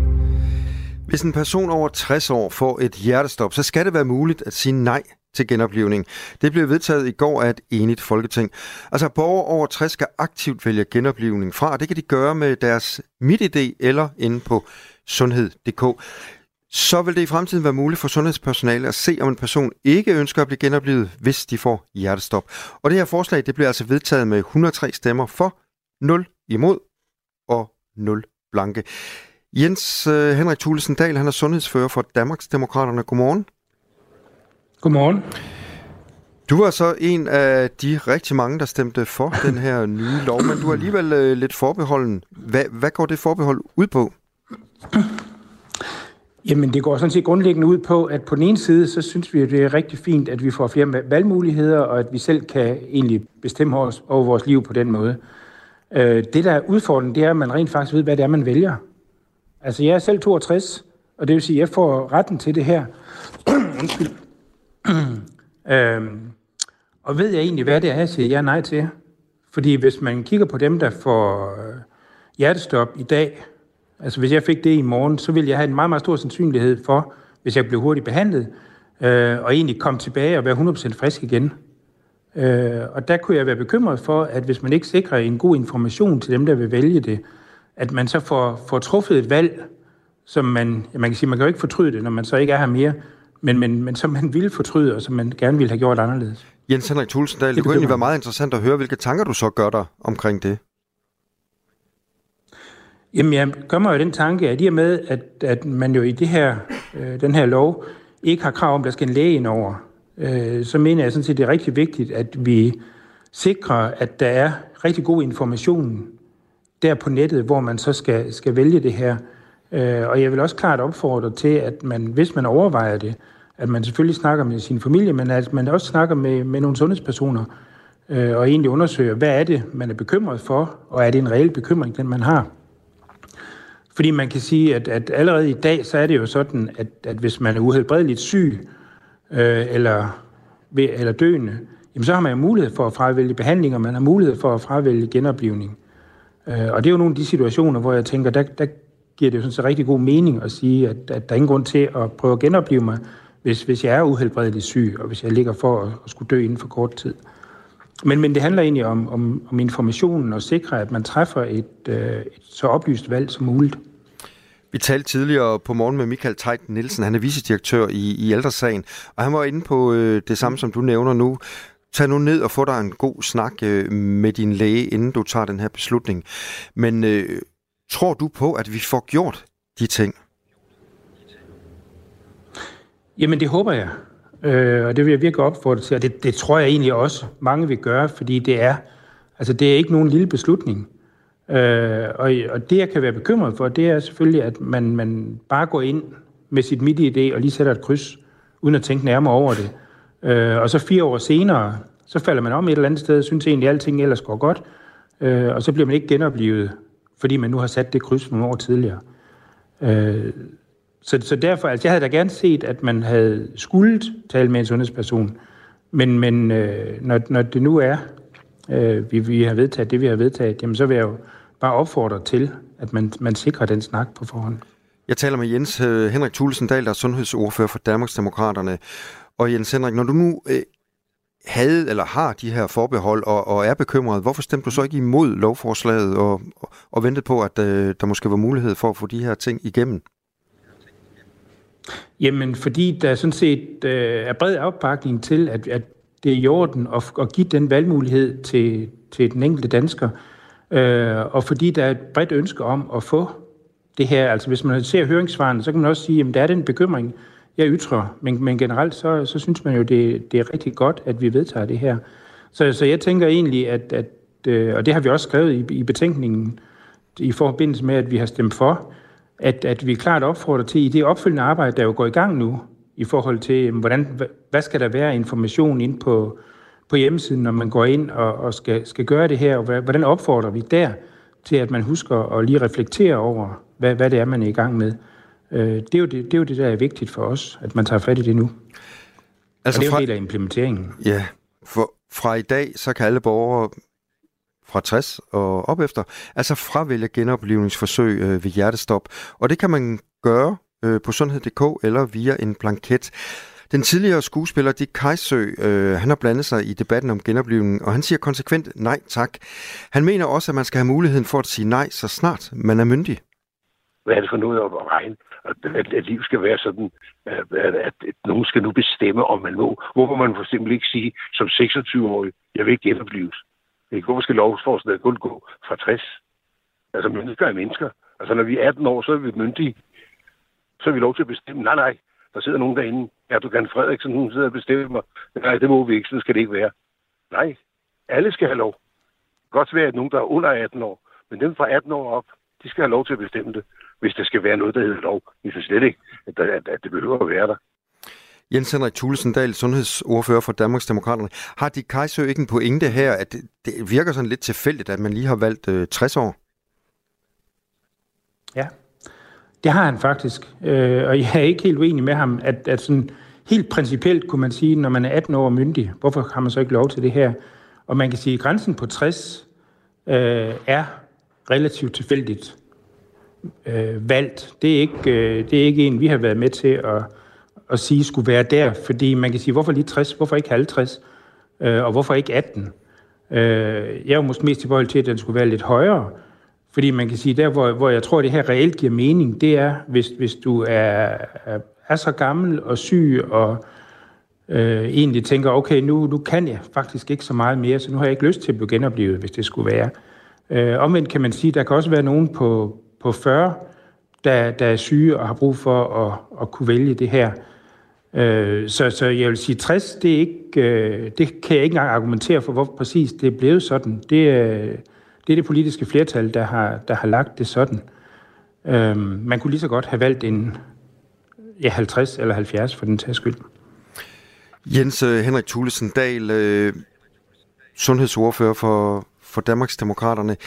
Hvis en person over 60 år får et hjertestop, så skal det være muligt at sige nej til genoplivning. Det blev vedtaget i går af et enigt folketing. Altså borgere over 60 skal aktivt vælge genoplivning fra, det kan de gøre med deres MitID eller inde på sundhed.dk. så vil det i fremtiden være muligt for sundhedspersonale at se, om en person ikke ønsker at blive genoplevet, hvis de får hjertestop. Og det her forslag det bliver altså vedtaget med 103 stemmer for, 0 imod og 0 blanke. Jens uh, Henrik Thulesen Dahl, han er sundhedsfører for Danmarks Demokraterne. Godmorgen. Godmorgen. Du var så en af de rigtig mange, der stemte for den her nye lov, men du er alligevel uh, lidt forbeholden. Hvad, hvad går det forbehold ud på? Jamen, det går sådan set grundlæggende ud på, at på den ene side, så synes vi, at det er rigtig fint, at vi får flere valgmuligheder, og at vi selv kan egentlig bestemme os over vores liv på den måde. Øh, det, der er udfordringen, det er, at man rent faktisk ved, hvad det er, man vælger. Altså, jeg er selv 62, og det vil sige, at jeg får retten til det her. [CLEARS THROAT] Undskyld. [CLEARS THROAT] øhm, og ved jeg egentlig, hvad det er, jeg siger ja nej til? Fordi hvis man kigger på dem, der får øh, hjertestop i dag, altså hvis jeg fik det i morgen, så ville jeg have en meget, meget stor sandsynlighed for, hvis jeg blev hurtigt behandlet, øh, og egentlig komme tilbage og være 100% frisk igen. Øh, og der kunne jeg være bekymret for, at hvis man ikke sikrer en god information til dem, der vil vælge det, at man så får, får truffet et valg, som man, man kan sige, man kan jo ikke fortryde det, når man så ikke er her mere, men, men, men som man ville fortryde, og som man gerne ville have gjort anderledes. Jens Henrik Tulsendal, det kunne egentlig være meget interessant at høre, hvilke tanker du så gør dig omkring det. Jamen, jeg gør mig jo den tanke, at i og med, at, at man jo i det her, øh, den her lov ikke har krav om, at der skal en læge ind over, øh, så mener jeg sådan set, det er rigtig vigtigt, at vi sikrer, at der er rigtig god information der på nettet, hvor man så skal, skal vælge det her. Øh, og jeg vil også klart opfordre til, at man, hvis man overvejer det, at man selvfølgelig snakker med sin familie, men at man også snakker med, med nogle sundhedspersoner, øh, og egentlig undersøger, hvad er det, man er bekymret for, og er det en reel bekymring, den man har. Fordi man kan sige, at, at allerede i dag, så er det jo sådan, at, at hvis man er uhelbredeligt syg, øh, eller, eller døende, jamen så har man jo mulighed for at fravælge behandling, og man har mulighed for at fravælge genoplivning. Øh, og det er jo nogle af de situationer, hvor jeg tænker, der, der giver det jo sådan så rigtig god mening at sige, at, at der er ingen grund til at prøve at genopleve mig, hvis, hvis jeg er uhelbredeligt syg, og hvis jeg ligger for at, at skulle dø inden for kort tid. Men, men det handler egentlig om, om, om informationen og sikre, at man træffer et, øh, et så oplyst valg som muligt. Vi talte tidligere på morgen med Michael Tejt Nielsen, han er vicedirektør i, i Ældresagen, og han var inde på øh, det samme, som du nævner nu. Tag nu ned og få dig en god snak øh, med din læge, inden du tager den her beslutning. Men øh, tror du på, at vi får gjort de ting? Jamen, det håber jeg. Øh, og det vil jeg virkelig opfordre til, og det, det tror jeg egentlig også mange vil gøre, fordi det er, altså det er ikke nogen lille beslutning. Øh, og, og det, jeg kan være bekymret for, det er selvfølgelig, at man, man bare går ind med sit midt-idé og lige sætter et kryds, uden at tænke nærmere over det. Øh, og så fire år senere, så falder man om et eller andet sted, og synes egentlig, at alting ellers går godt, øh, og så bliver man ikke genoplevet, fordi man nu har sat det kryds nogle år tidligere. Øh, så, så derfor, altså jeg havde da gerne set, at man havde skulle tale med en sundhedsperson, men, men øh, når, når det nu er, øh, vi, vi har vedtaget det, vi har vedtaget, jamen så vil jeg jo bare opfordre til, at man, man sikrer den snak på forhånd. Jeg taler med Jens øh, Henrik Thulesen Dahl, der er sundhedsordfører for Danmarksdemokraterne. Og Jens Henrik, når du nu øh, havde eller har de her forbehold og, og er bekymret, hvorfor stemte du så ikke imod lovforslaget og, og, og ventede på, at øh, der måske var mulighed for at få de her ting igennem? Jamen, fordi der sådan set øh, er bred opbakning til, at, at det er i orden at, at give den valgmulighed til, til den enkelte dansker. Øh, og fordi der er et bredt ønske om at få det her, altså hvis man ser høringssvarene, så kan man også sige, at der er den bekymring, jeg ytrer, men, men generelt så, så synes man jo, det, det er rigtig godt, at vi vedtager det her. Så, så jeg tænker egentlig, at, at øh, og det har vi også skrevet i, i betænkningen, i forbindelse med, at vi har stemt for, at, at vi klart opfordrer til, i det opfølgende arbejde, der jo går i gang nu, i forhold til, øh, hvordan, hvad skal der være information ind på, på hjemmesiden, når man går ind og, og skal, skal gøre det her, og hvordan opfordrer vi der til, at man husker at lige reflektere over, hvad, hvad det er, man er i gang med. Øh, det, er jo det, det er jo det, der er vigtigt for os, at man tager fat i det nu. Altså og det er jo fra, del af implementeringen. Ja, for fra i dag, så kan alle borgere fra 60 og op efter, altså fravælge genoplevningsforsøg øh, ved hjertestop. Og det kan man gøre øh, på sundhed.dk eller via en blanket. Den tidligere skuespiller Dick Kajsø, øh, han har blandet sig i debatten om genoplevning, og han siger konsekvent nej tak. Han mener også, at man skal have muligheden for at sige nej, så snart man er myndig. Hvad er det for noget at regne? At, at, liv skal være sådan, at, at, at, nogen skal nu bestemme, om man må. Hvorfor man for eksempel ikke sige som 26-årig, jeg vil ikke genopleves. Hvorfor skal lovforslaget kun gå fra 60? Altså mennesker er mennesker. Altså når vi er 18 år, så er vi myndige. Så er vi lov til at bestemme. Nej, nej, der sidder nogen derinde. Erdogan Frederiksen, hun sidder og bestemmer. Nej, det må vi ikke, så skal det ikke være. Nej, alle skal have lov. Det kan godt være, at nogen, der er under 18 år, men dem fra 18 år op, de skal have lov til at bestemme det, hvis der skal være noget, der hedder lov. Vi synes slet ikke, at, der, at, at det behøver at være der. Jens Henrik Thulesendal, sundhedsordfører for Danmarksdemokraterne. Har de Kajsø ikke en pointe her, at det, det virker sådan lidt tilfældigt, at man lige har valgt øh, 60 år? Ja, det har han faktisk. Øh, og jeg er ikke helt uenig med ham, at, at sådan helt principielt kunne man sige, når man er 18 år myndig, hvorfor har man så ikke lov til det her? Og man kan sige, at grænsen på 60 øh, er relativt tilfældigt øh, valgt. Det er, ikke, øh, det er ikke en, vi har været med til at, at sige skulle være der, fordi man kan sige, hvorfor lige 60, hvorfor ikke 50, øh, og hvorfor ikke 18? Øh, jeg er jo måske mest tilbøjelig til, at den skulle være lidt højere, fordi man kan sige, der hvor, hvor jeg tror, det her reelt giver mening, det er, hvis, hvis du er, er, er så gammel og syg og øh, egentlig tænker, okay, nu, nu kan jeg faktisk ikke så meget mere, så nu har jeg ikke lyst til at blive genoplevet, hvis det skulle være. Øh, omvendt kan man sige, der kan også være nogen på, på 40, der, der er syge og har brug for at, at kunne vælge det her. Øh, så, så jeg vil sige, 60, det, er ikke, øh, det kan jeg ikke engang argumentere for, hvor præcis det er blevet sådan. Det er, det er det politiske flertal, der har, der har lagt det sådan. Øh, man kunne lige så godt have valgt en ja, 50 eller 70 for den tages skyld. Jens øh, Henrik Thulesen Dahl, øh, sundhedsordfører for, for Danmarksdemokraterne.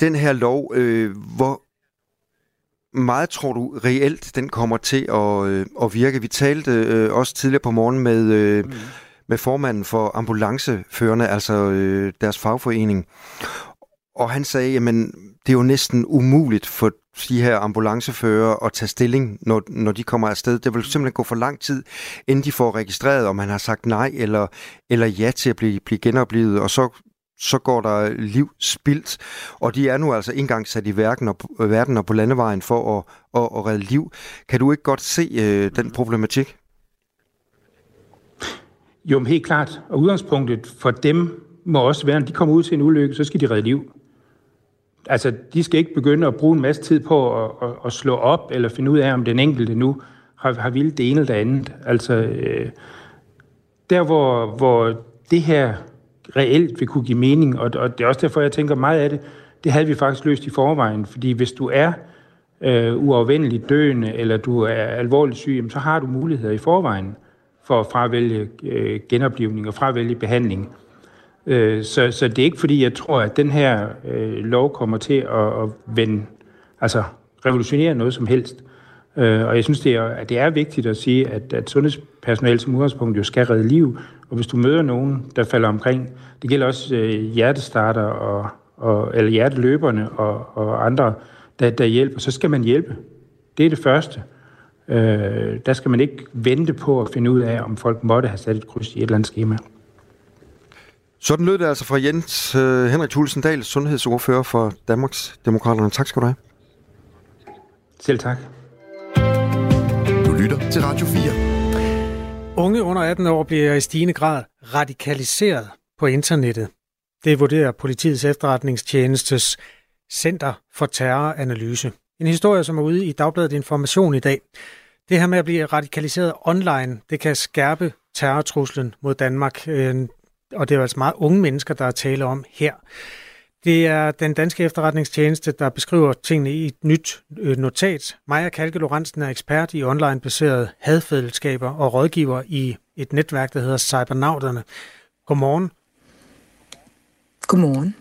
Den her lov, øh, hvor meget tror du reelt, den kommer til at, øh, at virke? Vi talte øh, også tidligere på morgen med, øh, mm. med formanden for ambulanceførerne, altså øh, deres fagforening. Og han sagde, jamen det er jo næsten umuligt for de her ambulancefører at tage stilling, når, når de kommer afsted. Det vil simpelthen gå for lang tid, inden de får registreret, om man har sagt nej eller, eller ja til at blive, blive genoplevet, og så så går der liv spildt, og de er nu altså engang sat i verden og, verden og på landevejen for at, at, at redde liv. Kan du ikke godt se øh, den problematik? Jo, men helt klart. Og udgangspunktet for dem må også være, at de kommer ud til en ulykke, så skal de redde liv. Altså, de skal ikke begynde at bruge en masse tid på at, at, at slå op, eller finde ud af, om den enkelte nu har, har vildt det ene eller det andet. Altså, øh, der hvor, hvor det her reelt vil kunne give mening, og, og det er også derfor, jeg tænker meget af det, det havde vi faktisk løst i forvejen, fordi hvis du er øh, uafvendeligt døende, eller du er alvorligt syg, jamen, så har du muligheder i forvejen for at fravælge øh, genoplivning og fravælge behandling. Øh, så, så det er ikke fordi, jeg tror, at den her øh, lov kommer til at, at vende, altså revolutionere noget som helst. Øh, og jeg synes, det er, at det er vigtigt at sige, at, at sundhedspersonale som udgangspunkt jo skal redde liv. Og hvis du møder nogen, der falder omkring, det gælder også øh, hjertestarter og, og, eller hjerteløberne og, og andre, der, der hjælper, så skal man hjælpe. Det er det første. Øh, der skal man ikke vente på at finde ud af, om folk måtte have sat et kryds i et eller andet schema. Sådan lød det altså fra Jens øh, Henrik Thulesen sundhedsordfører for Danmarks Demokraterne. Tak skal du have. Selv tak lytter til Radio 4. Unge under 18 år bliver i stigende grad radikaliseret på internettet. Det vurderer politiets efterretningstjenestes Center for Terroranalyse. En historie, som er ude i Dagbladet Information i dag. Det her med at blive radikaliseret online, det kan skærpe terrortruslen mod Danmark. Øh, og det er altså meget unge mennesker, der er tale om her. Det er den danske efterretningstjeneste, der beskriver tingene i et nyt øh, notat. Maja Kalke Lorentzen er ekspert i online-baserede hadfællesskaber og rådgiver i et netværk, der hedder Cybernauterne. Godmorgen. Godmorgen.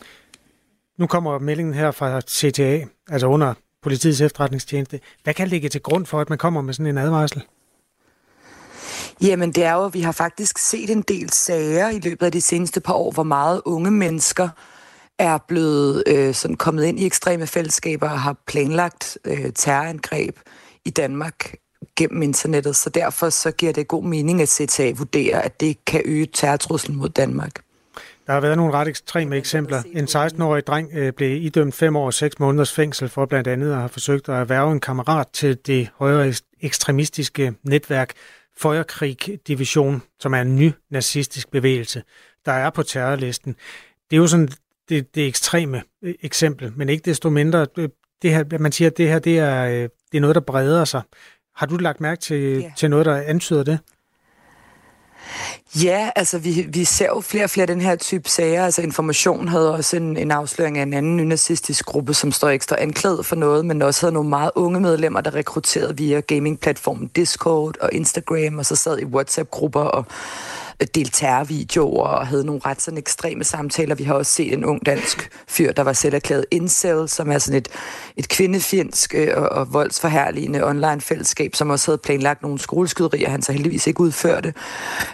Nu kommer meldingen her fra CTA, altså under politiets efterretningstjeneste. Hvad kan ligge til grund for, at man kommer med sådan en advarsel? Jamen det er jo, at vi har faktisk set en del sager i løbet af de seneste par år, hvor meget unge mennesker er blevet øh, sådan kommet ind i ekstreme fællesskaber og har planlagt øh, terrorangreb i Danmark gennem internettet, så derfor så giver det god mening at CTA vurdere, at det kan øge terrortruslen mod Danmark. Der har været nogle ret ekstreme eksempler. En 16-årig dreng øh, blev idømt fem år og seks måneders fængsel for blandt andet at have forsøgt at erhverve en kammerat til det højere ekstremistiske netværk Feuerkrig Division, som er en ny nazistisk bevægelse, der er på terrorlisten. Det er jo sådan det, det ekstreme øh, eksempel, men ikke desto mindre, øh, det her, man siger, at det her det er, øh, det er noget, der breder sig. Har du lagt mærke til, ja. til noget, der antyder det? Ja, altså vi, vi ser jo flere og flere den her type sager. Altså Information havde også en, en afsløring af en anden nynazistisk gruppe, som står ekstra anklaget for noget, men også havde nogle meget unge medlemmer, der rekrutterede via gamingplatformen Discord og Instagram, og så sad i WhatsApp-grupper og delte terrorvideoer og havde nogle ret sådan ekstreme samtaler. Vi har også set en ung dansk fyr, der var selv erklæret incel, som er sådan et, et kvindefjendsk øh, og, og voldsforherligende online-fællesskab, som også havde planlagt nogle skoleskyderier, han så heldigvis ikke udførte.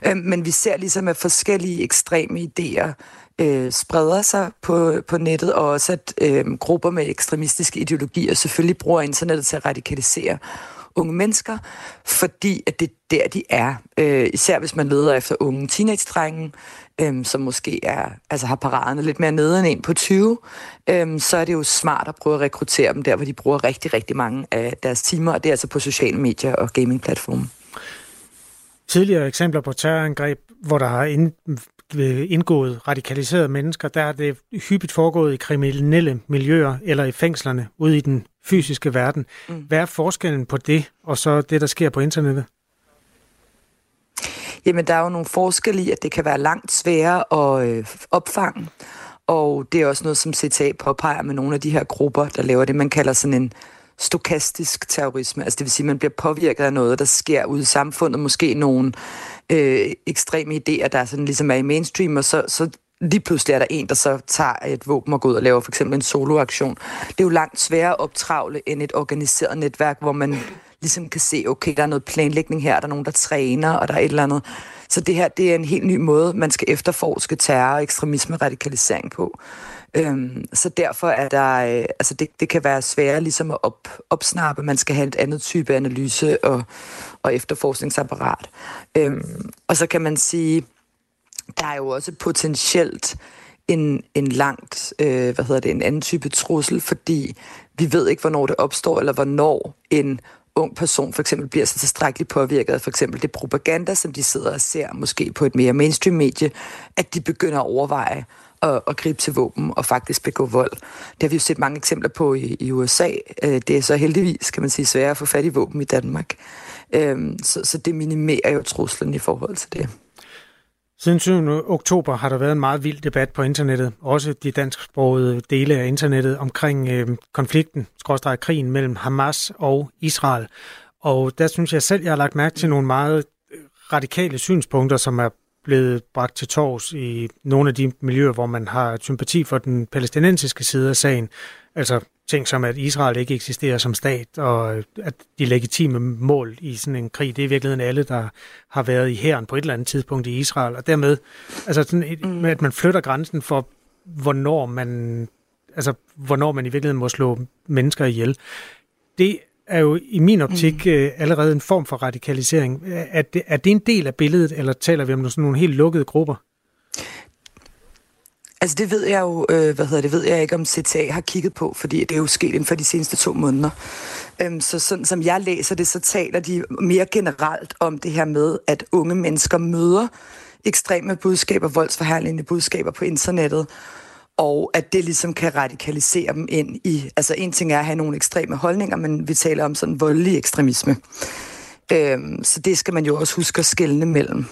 Øh, men vi ser ligesom, at forskellige ekstreme idéer øh, spreder sig på, på nettet, og også at øh, grupper med ekstremistiske ideologier selvfølgelig bruger internettet til at radikalisere unge mennesker, fordi at det er der, de er. Øh, især hvis man leder efter unge teenage-drenge, øh, som måske er, altså har paraderne lidt mere nede end en på 20, øh, så er det jo smart at prøve at rekruttere dem der, hvor de bruger rigtig, rigtig mange af deres timer, og det er altså på sociale medier og gamingplatforme. Tidligere eksempler på terrorangreb, hvor der har indgået radikaliserede mennesker, der er det hyppigt foregået i kriminelle miljøer eller i fængslerne ude i den fysiske verden. Mm. Hvad er forskellen på det og så det, der sker på internettet? Jamen, der er jo nogle forskelle i, at det kan være langt sværere at øh, opfange. Og det er også noget, som CTA påpeger med nogle af de her grupper, der laver det, man kalder sådan en stokastisk terrorisme. Altså det vil sige, at man bliver påvirket af noget, der sker ude i samfundet. Måske nogle øh, ekstreme idéer, der sådan ligesom er i mainstream, og så, så lige pludselig er der en, der så tager et våben og går ud og laver for eksempel en soloaktion. Det er jo langt sværere at optravle end et organiseret netværk, hvor man ligesom kan se, okay, der er noget planlægning her, der er nogen, der træner, og der er et eller andet. Så det her, det er en helt ny måde, man skal efterforske terror, ekstremisme og radikalisering på. Øhm, så derfor er der, øh, altså det, det kan være sværere ligesom at op, opsnappe. Man skal have et andet type analyse og, og efterforskningsapparat. Øhm, og så kan man sige, der er jo også potentielt en, en langt, øh, hvad hedder det, en anden type trussel, fordi vi ved ikke, hvornår det opstår, eller hvornår en ung person for eksempel bliver så tilstrækkeligt påvirket af for eksempel det propaganda, som de sidder og ser måske på et mere mainstream medie, at de begynder at overveje at, at gribe til våben og faktisk begå vold. Det har vi jo set mange eksempler på i, i USA. Øh, det er så heldigvis, kan man sige, sværere at få fat i våben i Danmark. Øhm, så, så det minimerer jo truslen i forhold til det. Siden 7. oktober har der været en meget vild debat på internettet, også de dansksprogede dele af internettet, omkring øh, konflikten, skråstreget krigen mellem Hamas og Israel. Og der synes jeg selv, jeg har lagt mærke til nogle meget øh, radikale synspunkter, som er blevet bragt til tors i nogle af de miljøer, hvor man har sympati for den palæstinensiske side af sagen. Altså ting som, at Israel ikke eksisterer som stat, og at de legitime mål i sådan en krig, det er i virkeligheden alle, der har været i hæren på et eller andet tidspunkt i Israel. Og dermed, altså sådan et, med at man flytter grænsen for, hvornår man, altså, hvornår man i virkeligheden må slå mennesker ihjel. Det er jo i min optik mm. øh, allerede en form for radikalisering. Er det, er det en del af billedet, eller taler vi om sådan nogle helt lukkede grupper? Altså det ved jeg jo, øh, hvad hedder det, ved jeg ikke, om CTA har kigget på, fordi det er jo sket inden for de seneste to måneder. Øhm, så sådan som jeg læser det, så taler de mere generelt om det her med, at unge mennesker møder ekstreme budskaber, voldsforherligende budskaber på internettet, og at det ligesom kan radikalisere dem ind i, altså en ting er at have nogle ekstreme holdninger, men vi taler om sådan voldelig ekstremisme. Øhm, så det skal man jo også huske at skelne mellem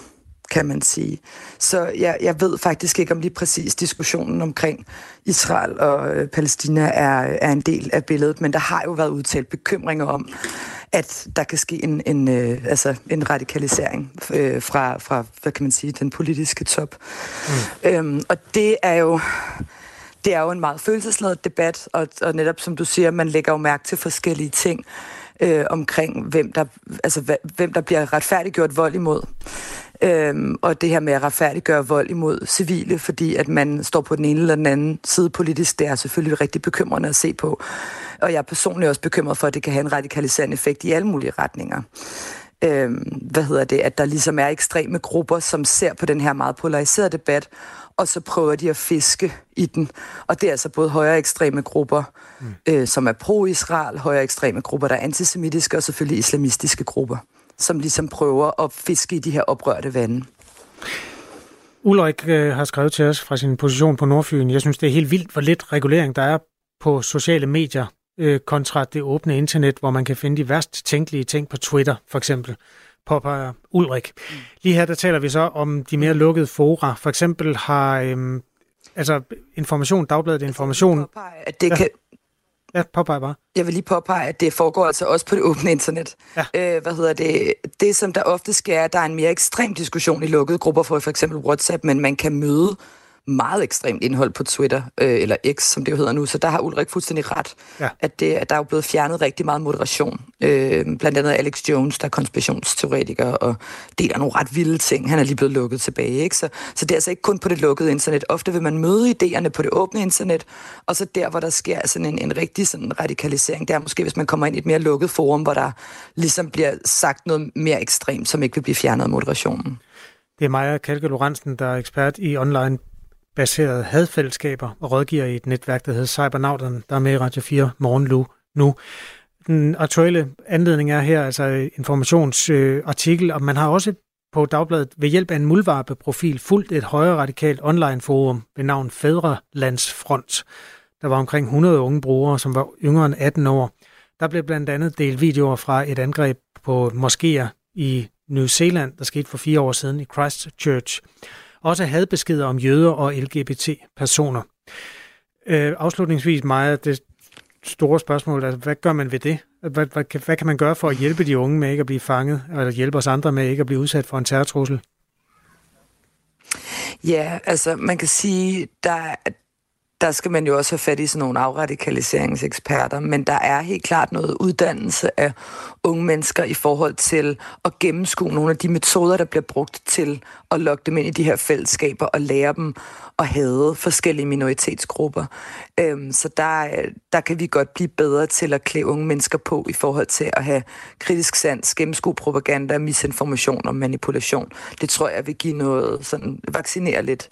kan man sige. Så jeg, jeg ved faktisk ikke, om lige præcis diskussionen omkring Israel og øh, Palæstina er, er en del af billedet, men der har jo været udtalt bekymringer om, at der kan ske en, en, øh, altså en radikalisering øh, fra, fra, hvad kan man sige, den politiske top. Mm. Øhm, og det er jo det er jo en meget følelsesladet debat, og, og netop som du siger, man lægger jo mærke til forskellige ting øh, omkring, hvem der, altså, hvem der bliver retfærdiggjort vold imod. Øhm, og det her med at retfærdiggøre vold imod civile, fordi at man står på den ene eller den anden side politisk, det er selvfølgelig rigtig bekymrende at se på. Og jeg er personligt også bekymret for, at det kan have en radikaliserende effekt i alle mulige retninger. øh, hvad hedder det, at der ligesom er ekstreme grupper, som ser på den her meget polariserede debat, og så prøver de at fiske i den. Og det er altså både højere ekstreme grupper, mm. øh, som er pro-Israel, højere ekstreme grupper, der er antisemitiske, og selvfølgelig islamistiske grupper, som ligesom prøver at fiske i de her oprørte vande. Ulrik øh, har skrevet til os fra sin position på Nordfyn. Jeg synes, det er helt vildt, hvor lidt regulering der er på sociale medier øh, kontra det åbne internet, hvor man kan finde de værst tænkelige ting på Twitter, for eksempel, påpeger Ulrik. Lige her, der taler vi så om de mere lukkede fora. For eksempel har øh, altså Information, Dagbladet Information... At det kan, Ja, påpege bare. Jeg vil lige påpege, at det foregår altså også på det åbne internet. Ja. Øh, hvad hedder det? Det, som der ofte sker, er, at der er en mere ekstrem diskussion i lukkede grupper for for eksempel WhatsApp, men man kan møde meget ekstremt indhold på Twitter, øh, eller X, som det jo hedder nu. Så der har Ulrik fuldstændig ret, ja. at, det, at der er jo blevet fjernet rigtig meget moderation. Øh, blandt andet Alex Jones, der er konspirationsteoretiker og deler nogle ret vilde ting. Han er lige blevet lukket tilbage. Ikke? Så, så det er altså ikke kun på det lukkede internet. Ofte vil man møde idéerne på det åbne internet, og så der, hvor der sker sådan en, en rigtig sådan radikalisering, det er måske, hvis man kommer ind i et mere lukket forum, hvor der ligesom bliver sagt noget mere ekstremt, som ikke vil blive fjernet af moderationen. Det er Maja Kalke Lorentzen, der er ekspert i online baserede hadfællesskaber og rådgiver i et netværk, der hedder Cybernauten, der er med i Radio 4 morgen nu. Den aktuelle anledning er her altså informationsartikel, og man har også på Dagbladet ved hjælp af en muldvarpe-profil fuldt et højere radikalt online-forum ved navn Fædrelandsfront. Der var omkring 100 unge brugere, som var yngre end 18 år. Der blev blandt andet delt videoer fra et angreb på moskéer i New Zealand, der skete for fire år siden i Christchurch også hadbeskeder om jøder og LGBT-personer. Øh, afslutningsvis, Maja, det store spørgsmål, altså, hvad gør man ved det? Hvad, hvad, hvad kan man gøre for at hjælpe de unge med ikke at blive fanget, eller hjælpe os andre med ikke at blive udsat for en terrortrussel? Ja, altså man kan sige, der, der skal man jo også have fat i sådan nogle afradikaliseringseksperter, men der er helt klart noget uddannelse af unge mennesker i forhold til at gennemskue nogle af de metoder, der bliver brugt til at lokke dem ind i de her fællesskaber og lære dem at have forskellige minoritetsgrupper. Øhm, så der, der kan vi godt blive bedre til at klæde unge mennesker på i forhold til at have kritisk sans, gennemskue propaganda, misinformation og manipulation. Det tror jeg vil give noget, sådan vaccinere lidt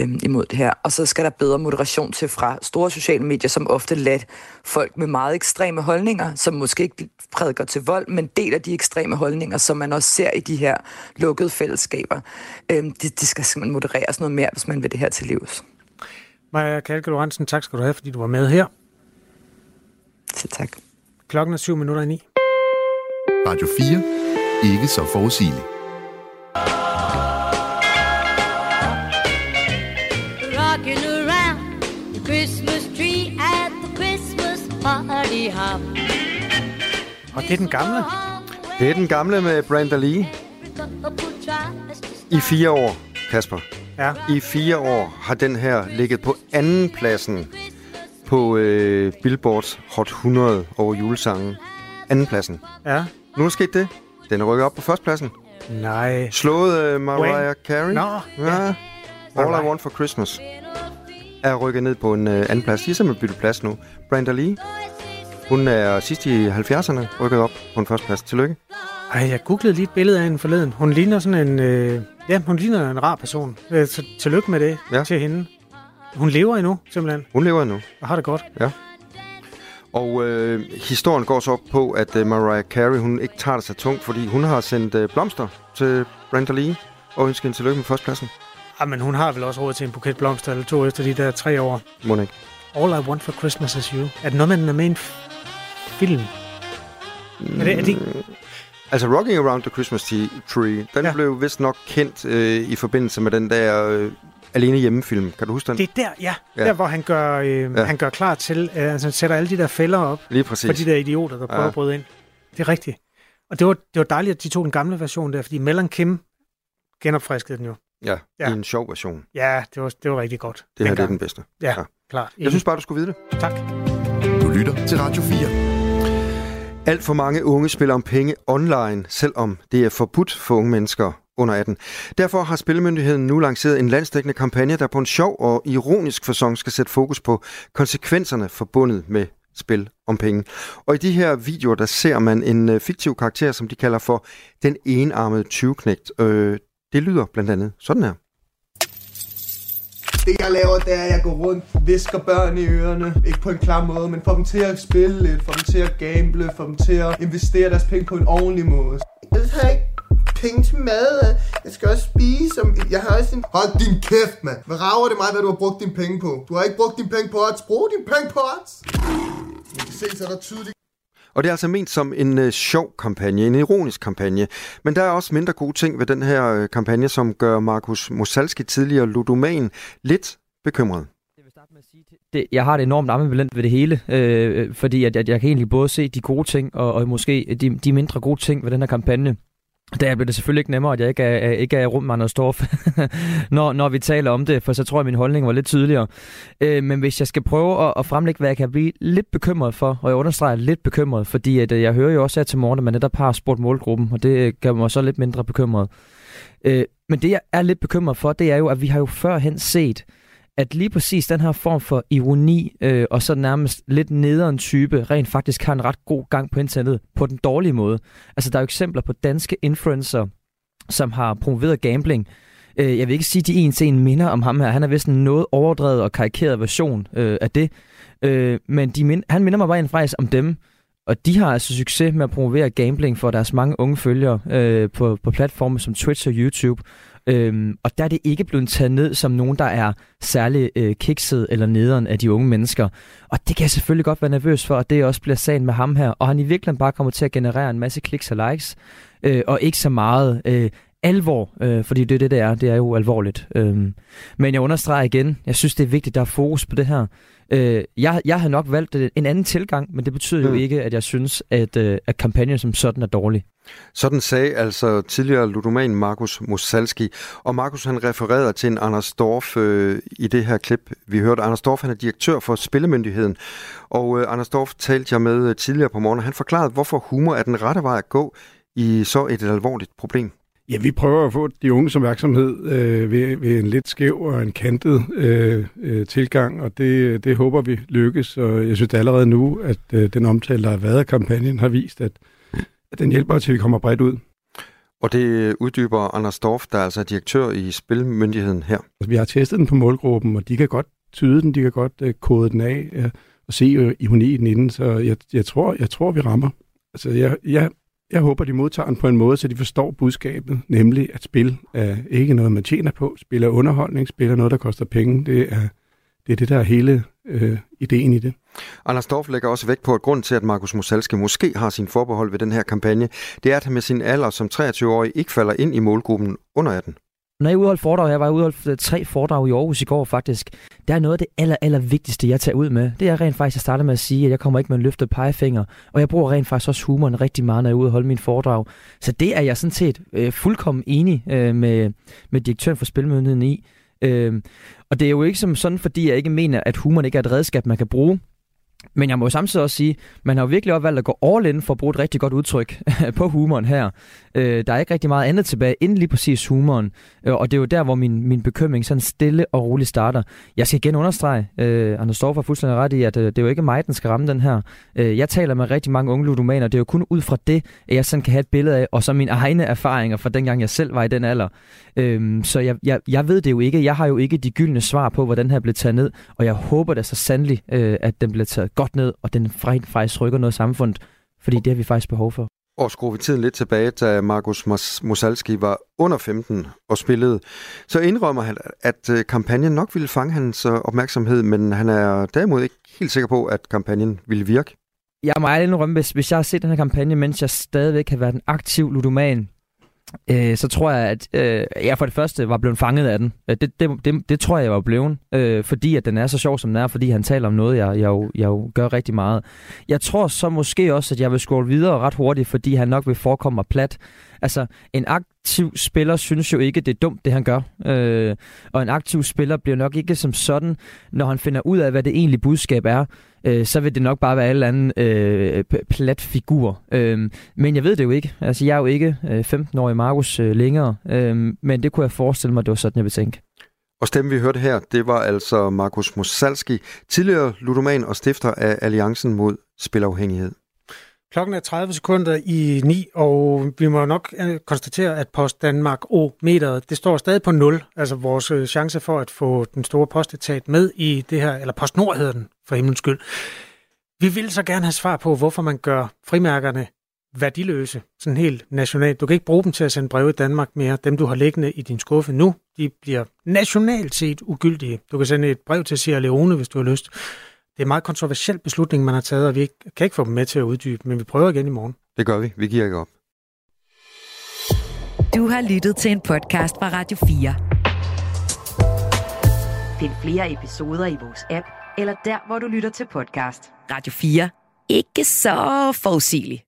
øhm, imod det her. Og så skal der bedre moderation til fra store sociale medier, som ofte lader folk med meget ekstreme holdninger, som måske ikke prædiker til vold, men deler de ekstreme holdninger, som man også ser i de her lukkede fællesskaber. Øhm, de, de skal simpelthen modereres noget mere, hvis man vil det her til livs. Maja Kalke Lorentzen, tak skal du have, fordi du var med her. Så tak. Klokken er syv minutter i ni. Radio 4. Ikke så forudsigeligt. Hop. Og det er den gamle. Det er den gamle med Brenda Lee. I fire år, Kasper. Ja. I fire år har den her ligget på anden pladsen på øh, Billboards Hot 100 over julesangen. Anden pladsen. Ja. Nu er sket det. Den er rykket op på førstepladsen. Nej. Slået øh, Mariah Wayne. Carey. Nå, ja. All I Alright. Want for Christmas er rykket ned på en øh, anden plads. De har simpelthen byttet plads nu. Brenda Lee, hun er sidst i 70'erne rykket op på en første plads. Tillykke. Ej, jeg googlede lige et billede af hende forleden. Hun ligner sådan en... Øh, ja, hun ligner en rar person. Øh, så tillykke med det Ja. til hende. Hun lever endnu, simpelthen. Hun lever endnu. Og har det godt. Ja. Og øh, historien går så op på, at øh, Mariah Carey, hun ikke tager det så tungt, fordi hun har sendt øh, blomster til Brenda Lee og ønsket hende tillykke med førstepladsen. Ah, men hun har vel også råd til en buket blomster eller to efter de der tre år. Må ikke. All I Want for Christmas is You. Er det noget, man er med en film? Er det, er det, Altså, Rocking Around the Christmas Tree, den ja. Blev vist nok kendt øh, i forbindelse med den der øh, Alene Hjemmefilm. Kan du huske den? det er der, ja. Ja. Der, hvor han gør, øh, Ja. han gør klar til, øh, altså han sætter alle de der fælder op Lige præcis. for de der idioter, der prøver Ja. at bryde ind. Det er rigtigt. Og det var, det var dejligt, at de tog den gamle version der, fordi Mel Kim genopfriskede den jo. Ja, Ja. i en sjov version. Ja, det var, det var rigtig godt. Det her det er den bedste. Ja, Ja. ja. klart. Jeg synes bare, du skulle vide det. Tak. Du lytter til Radio 4. Alt for mange unge spiller om penge online, selvom det er forbudt for unge mennesker under 18. Derfor har Spillemyndigheden nu lanceret en landsdækkende kampagne, der på en sjov og ironisk fasong skal sætte fokus på konsekvenserne forbundet med spil om penge. Og i de her videoer, der ser man en øh, fiktiv karakter, som de kalder for den enarmede 20-knægt. Øh, det lyder blandt andet sådan her. Det jeg laver, det er, at jeg går rundt, visker børn i ørerne. Ikke på en klar måde, men får dem til at spille lidt, får dem til at gamble, får dem til at investere deres penge på en ordentlig måde. Jeg har ikke penge til mad. Jeg skal også spise. Jeg har også en... Hold din kæft, mand. Hvad rager det mig, hvad du har brugt dine penge på? Du har ikke brugt dine penge på odds. Brug dine penge på odds. Jeg kan se, så er der tydeligt og det er altså ment som en øh, sjov kampagne, en ironisk kampagne. Men der er også mindre gode ting ved den her øh, kampagne, som gør Markus Mosalski, tidligere ludoman, lidt bekymret. Det, jeg har det enormt ambivalent ved det hele, øh, fordi at, at jeg kan egentlig både se de gode ting, og, og måske de, de mindre gode ting ved den her kampagne. Der bliver det selvfølgelig ikke nemmere, at jeg ikke er, ikke er rum med Anders Dorf, [LAUGHS] når, når vi taler om det, for så tror jeg, at min holdning var lidt tydeligere. Øh, men hvis jeg skal prøve at, at fremlægge, hvad jeg kan blive lidt bekymret for, og jeg understreger lidt bekymret, fordi at, øh, jeg hører jo også her til morgen, at man netop har spurgt målgruppen, og det øh, gør mig så lidt mindre bekymret. Øh, men det, jeg er lidt bekymret for, det er jo, at vi har jo førhen set, at lige præcis den her form for ironi øh, og så nærmest lidt nederen type rent faktisk har en ret god gang på internettet på den dårlige måde. Altså der er jo eksempler på danske influencer, som har promoveret gambling. Øh, jeg vil ikke sige, at de en til en minder om ham her. Han er vist en noget overdrevet og karikeret version øh, af det. Øh, men de mind- han minder mig bare faktisk om dem. Og de har altså succes med at promovere gambling for deres mange unge følgere øh, på, på platforme som Twitch og YouTube. Øhm, og der er det ikke blevet taget ned som nogen, der er særlig øh, kikset eller nederen af de unge mennesker. Og det kan jeg selvfølgelig godt være nervøs for, at det også bliver sagen med ham her. Og han i virkeligheden bare kommer til at generere en masse kliks og likes, øh, og ikke så meget øh, alvor, øh, fordi det er det, det er. Det er jo alvorligt. Øhm, men jeg understreger igen, jeg synes, det er vigtigt, at der er fokus på det her. Øh, jeg, jeg har nok valgt en anden tilgang, men det betyder mm. jo ikke, at jeg synes, at, øh, at kampagnen som sådan er dårlig. Sådan sagde altså tidligere ludoman Markus Mosalski. Og Markus han refererede til en Anders Dorf øh, i det her klip. Vi hørte, Anders Dorf han er direktør for Spillemyndigheden. Og øh, Anders Dorf talte jeg med øh, tidligere på morgen. Han forklarede, hvorfor humor er den rette vej at gå i så et, et alvorligt problem. Ja, vi prøver at få de unge som virksomhed øh, ved, ved en lidt skæv og en kantet øh, øh, tilgang, og det, det håber vi lykkes. Og jeg synes allerede nu, at øh, den omtale, der har været af kampagnen, har vist, at den hjælper til, at vi kommer bredt ud. Og det uddyber Anders Dorf, der er altså direktør i Spilmyndigheden her. Altså, vi har testet den på målgruppen, og de kan godt tyde den, de kan godt øh, kode den af øh, og se øh, ironien inden, så jeg, jeg, tror, jeg tror, vi rammer. Altså, jeg, jeg jeg håber, de modtager den på en måde, så de forstår budskabet, nemlig at spil er ikke noget, man tjener på. Spil er underholdning, spil er noget, der koster penge. Det er det, er det der er hele øh, ideen i det. Anders Dorf lægger også vægt på, at grund til, at Markus Mosalski måske har sin forbehold ved den her kampagne, det er, at han med sin alder som 23-årig ikke falder ind i målgruppen under 18. Når jeg udholdt foredrag, jeg var udholdt øh, tre foredrag i Aarhus i går faktisk, der er noget af det aller, aller vigtigste, jeg tager ud med. Det er rent faktisk, at starte med at sige, at jeg kommer ikke med en løftet pegefinger, og jeg bruger rent faktisk også humoren rigtig meget, når jeg er ude og holde min foredrag. Så det er jeg sådan set øh, fuldkommen enig øh, med, med direktøren for Spilmyndigheden i. Øh, og det er jo ikke som sådan, fordi jeg ikke mener, at humoren ikke er et redskab, man kan bruge. Men jeg må jo samtidig også sige, man har jo virkelig også valgt at gå all in for at bruge et rigtig godt udtryk [LAUGHS] på humoren her. Øh, der er ikke rigtig meget andet tilbage end lige præcis humoren. Øh, og det er jo der, hvor min, min bekymring sådan stille og roligt starter. Jeg skal igen understrege, øh, Anders Storff har fuldstændig ret i, at øh, det er jo ikke mig, den skal ramme den her. Øh, jeg taler med rigtig mange unge ludomaner, det er jo kun ud fra det, at jeg sådan kan have et billede af, og så mine egne erfaringer fra dengang jeg selv var i den alder. Øh, så jeg, jeg, jeg ved det jo ikke. Jeg har jo ikke de gyldne svar på, hvordan her bliver taget ned, og jeg håber da så sandelig, øh, at den bliver taget godt ned, og den faktisk rykker noget samfundet, fordi det har vi faktisk behov for. Og skruer vi tiden lidt tilbage, da Markus Mosalski var under 15 og spillede, så indrømmer han, at øh, kampagnen nok ville fange hans øh, opmærksomhed, men han er derimod ikke helt sikker på, at kampagnen ville virke. Jeg må ærligt indrømme, hvis, hvis jeg har set den her kampagne, mens jeg stadigvæk har været en aktiv ludoman, øh, så tror jeg, at øh, jeg for det første var blevet fanget af den. Øh, det, det, det, det tror jeg, jeg var blevet, øh, fordi at den er så sjov, som den er, fordi han taler om noget, jeg, jeg, jo, jeg jo gør rigtig meget. Jeg tror så måske også, at jeg vil scrolle videre ret hurtigt, fordi han nok vil forekomme mig plat. Altså, en aktiv spiller synes jo ikke, det er dumt, det han gør. Øh, og en aktiv spiller bliver nok ikke som sådan, når han finder ud af, hvad det egentlige budskab er, øh, så vil det nok bare være en anden øh, plat figur. Øh, men jeg ved det jo ikke. Altså, jeg er jo ikke øh, 15-årig Markus øh, længere, øh, men det kunne jeg forestille mig, det var sådan, jeg ville tænke. Og stemmen, vi hørte her, det var altså Markus Mosalski, tidligere ludoman og stifter af Alliancen mod spilafhængighed. Klokken er 30 sekunder i 9, og vi må nok øh, konstatere, at Post Danmark O-meteret, det står stadig på 0. Altså vores øh, chance for at få den store postetat med i det her, eller PostNord hedder den, for himlens skyld. Vi vil så gerne have svar på, hvorfor man gør frimærkerne værdiløse, sådan helt nationalt. Du kan ikke bruge dem til at sende breve i Danmark mere. Dem, du har liggende i din skuffe nu, de bliver nationalt set ugyldige. Du kan sende et brev til Sierra Leone, hvis du har lyst. Det er en meget kontroversiel beslutning, man har taget, og vi kan ikke få dem med til at uddybe, men vi prøver igen i morgen. Det gør vi. Vi giver ikke op. Du har lyttet til en podcast fra Radio 4. Find flere episoder i vores app, eller der, hvor du lytter til podcast. Radio 4. Ikke så forudsigeligt.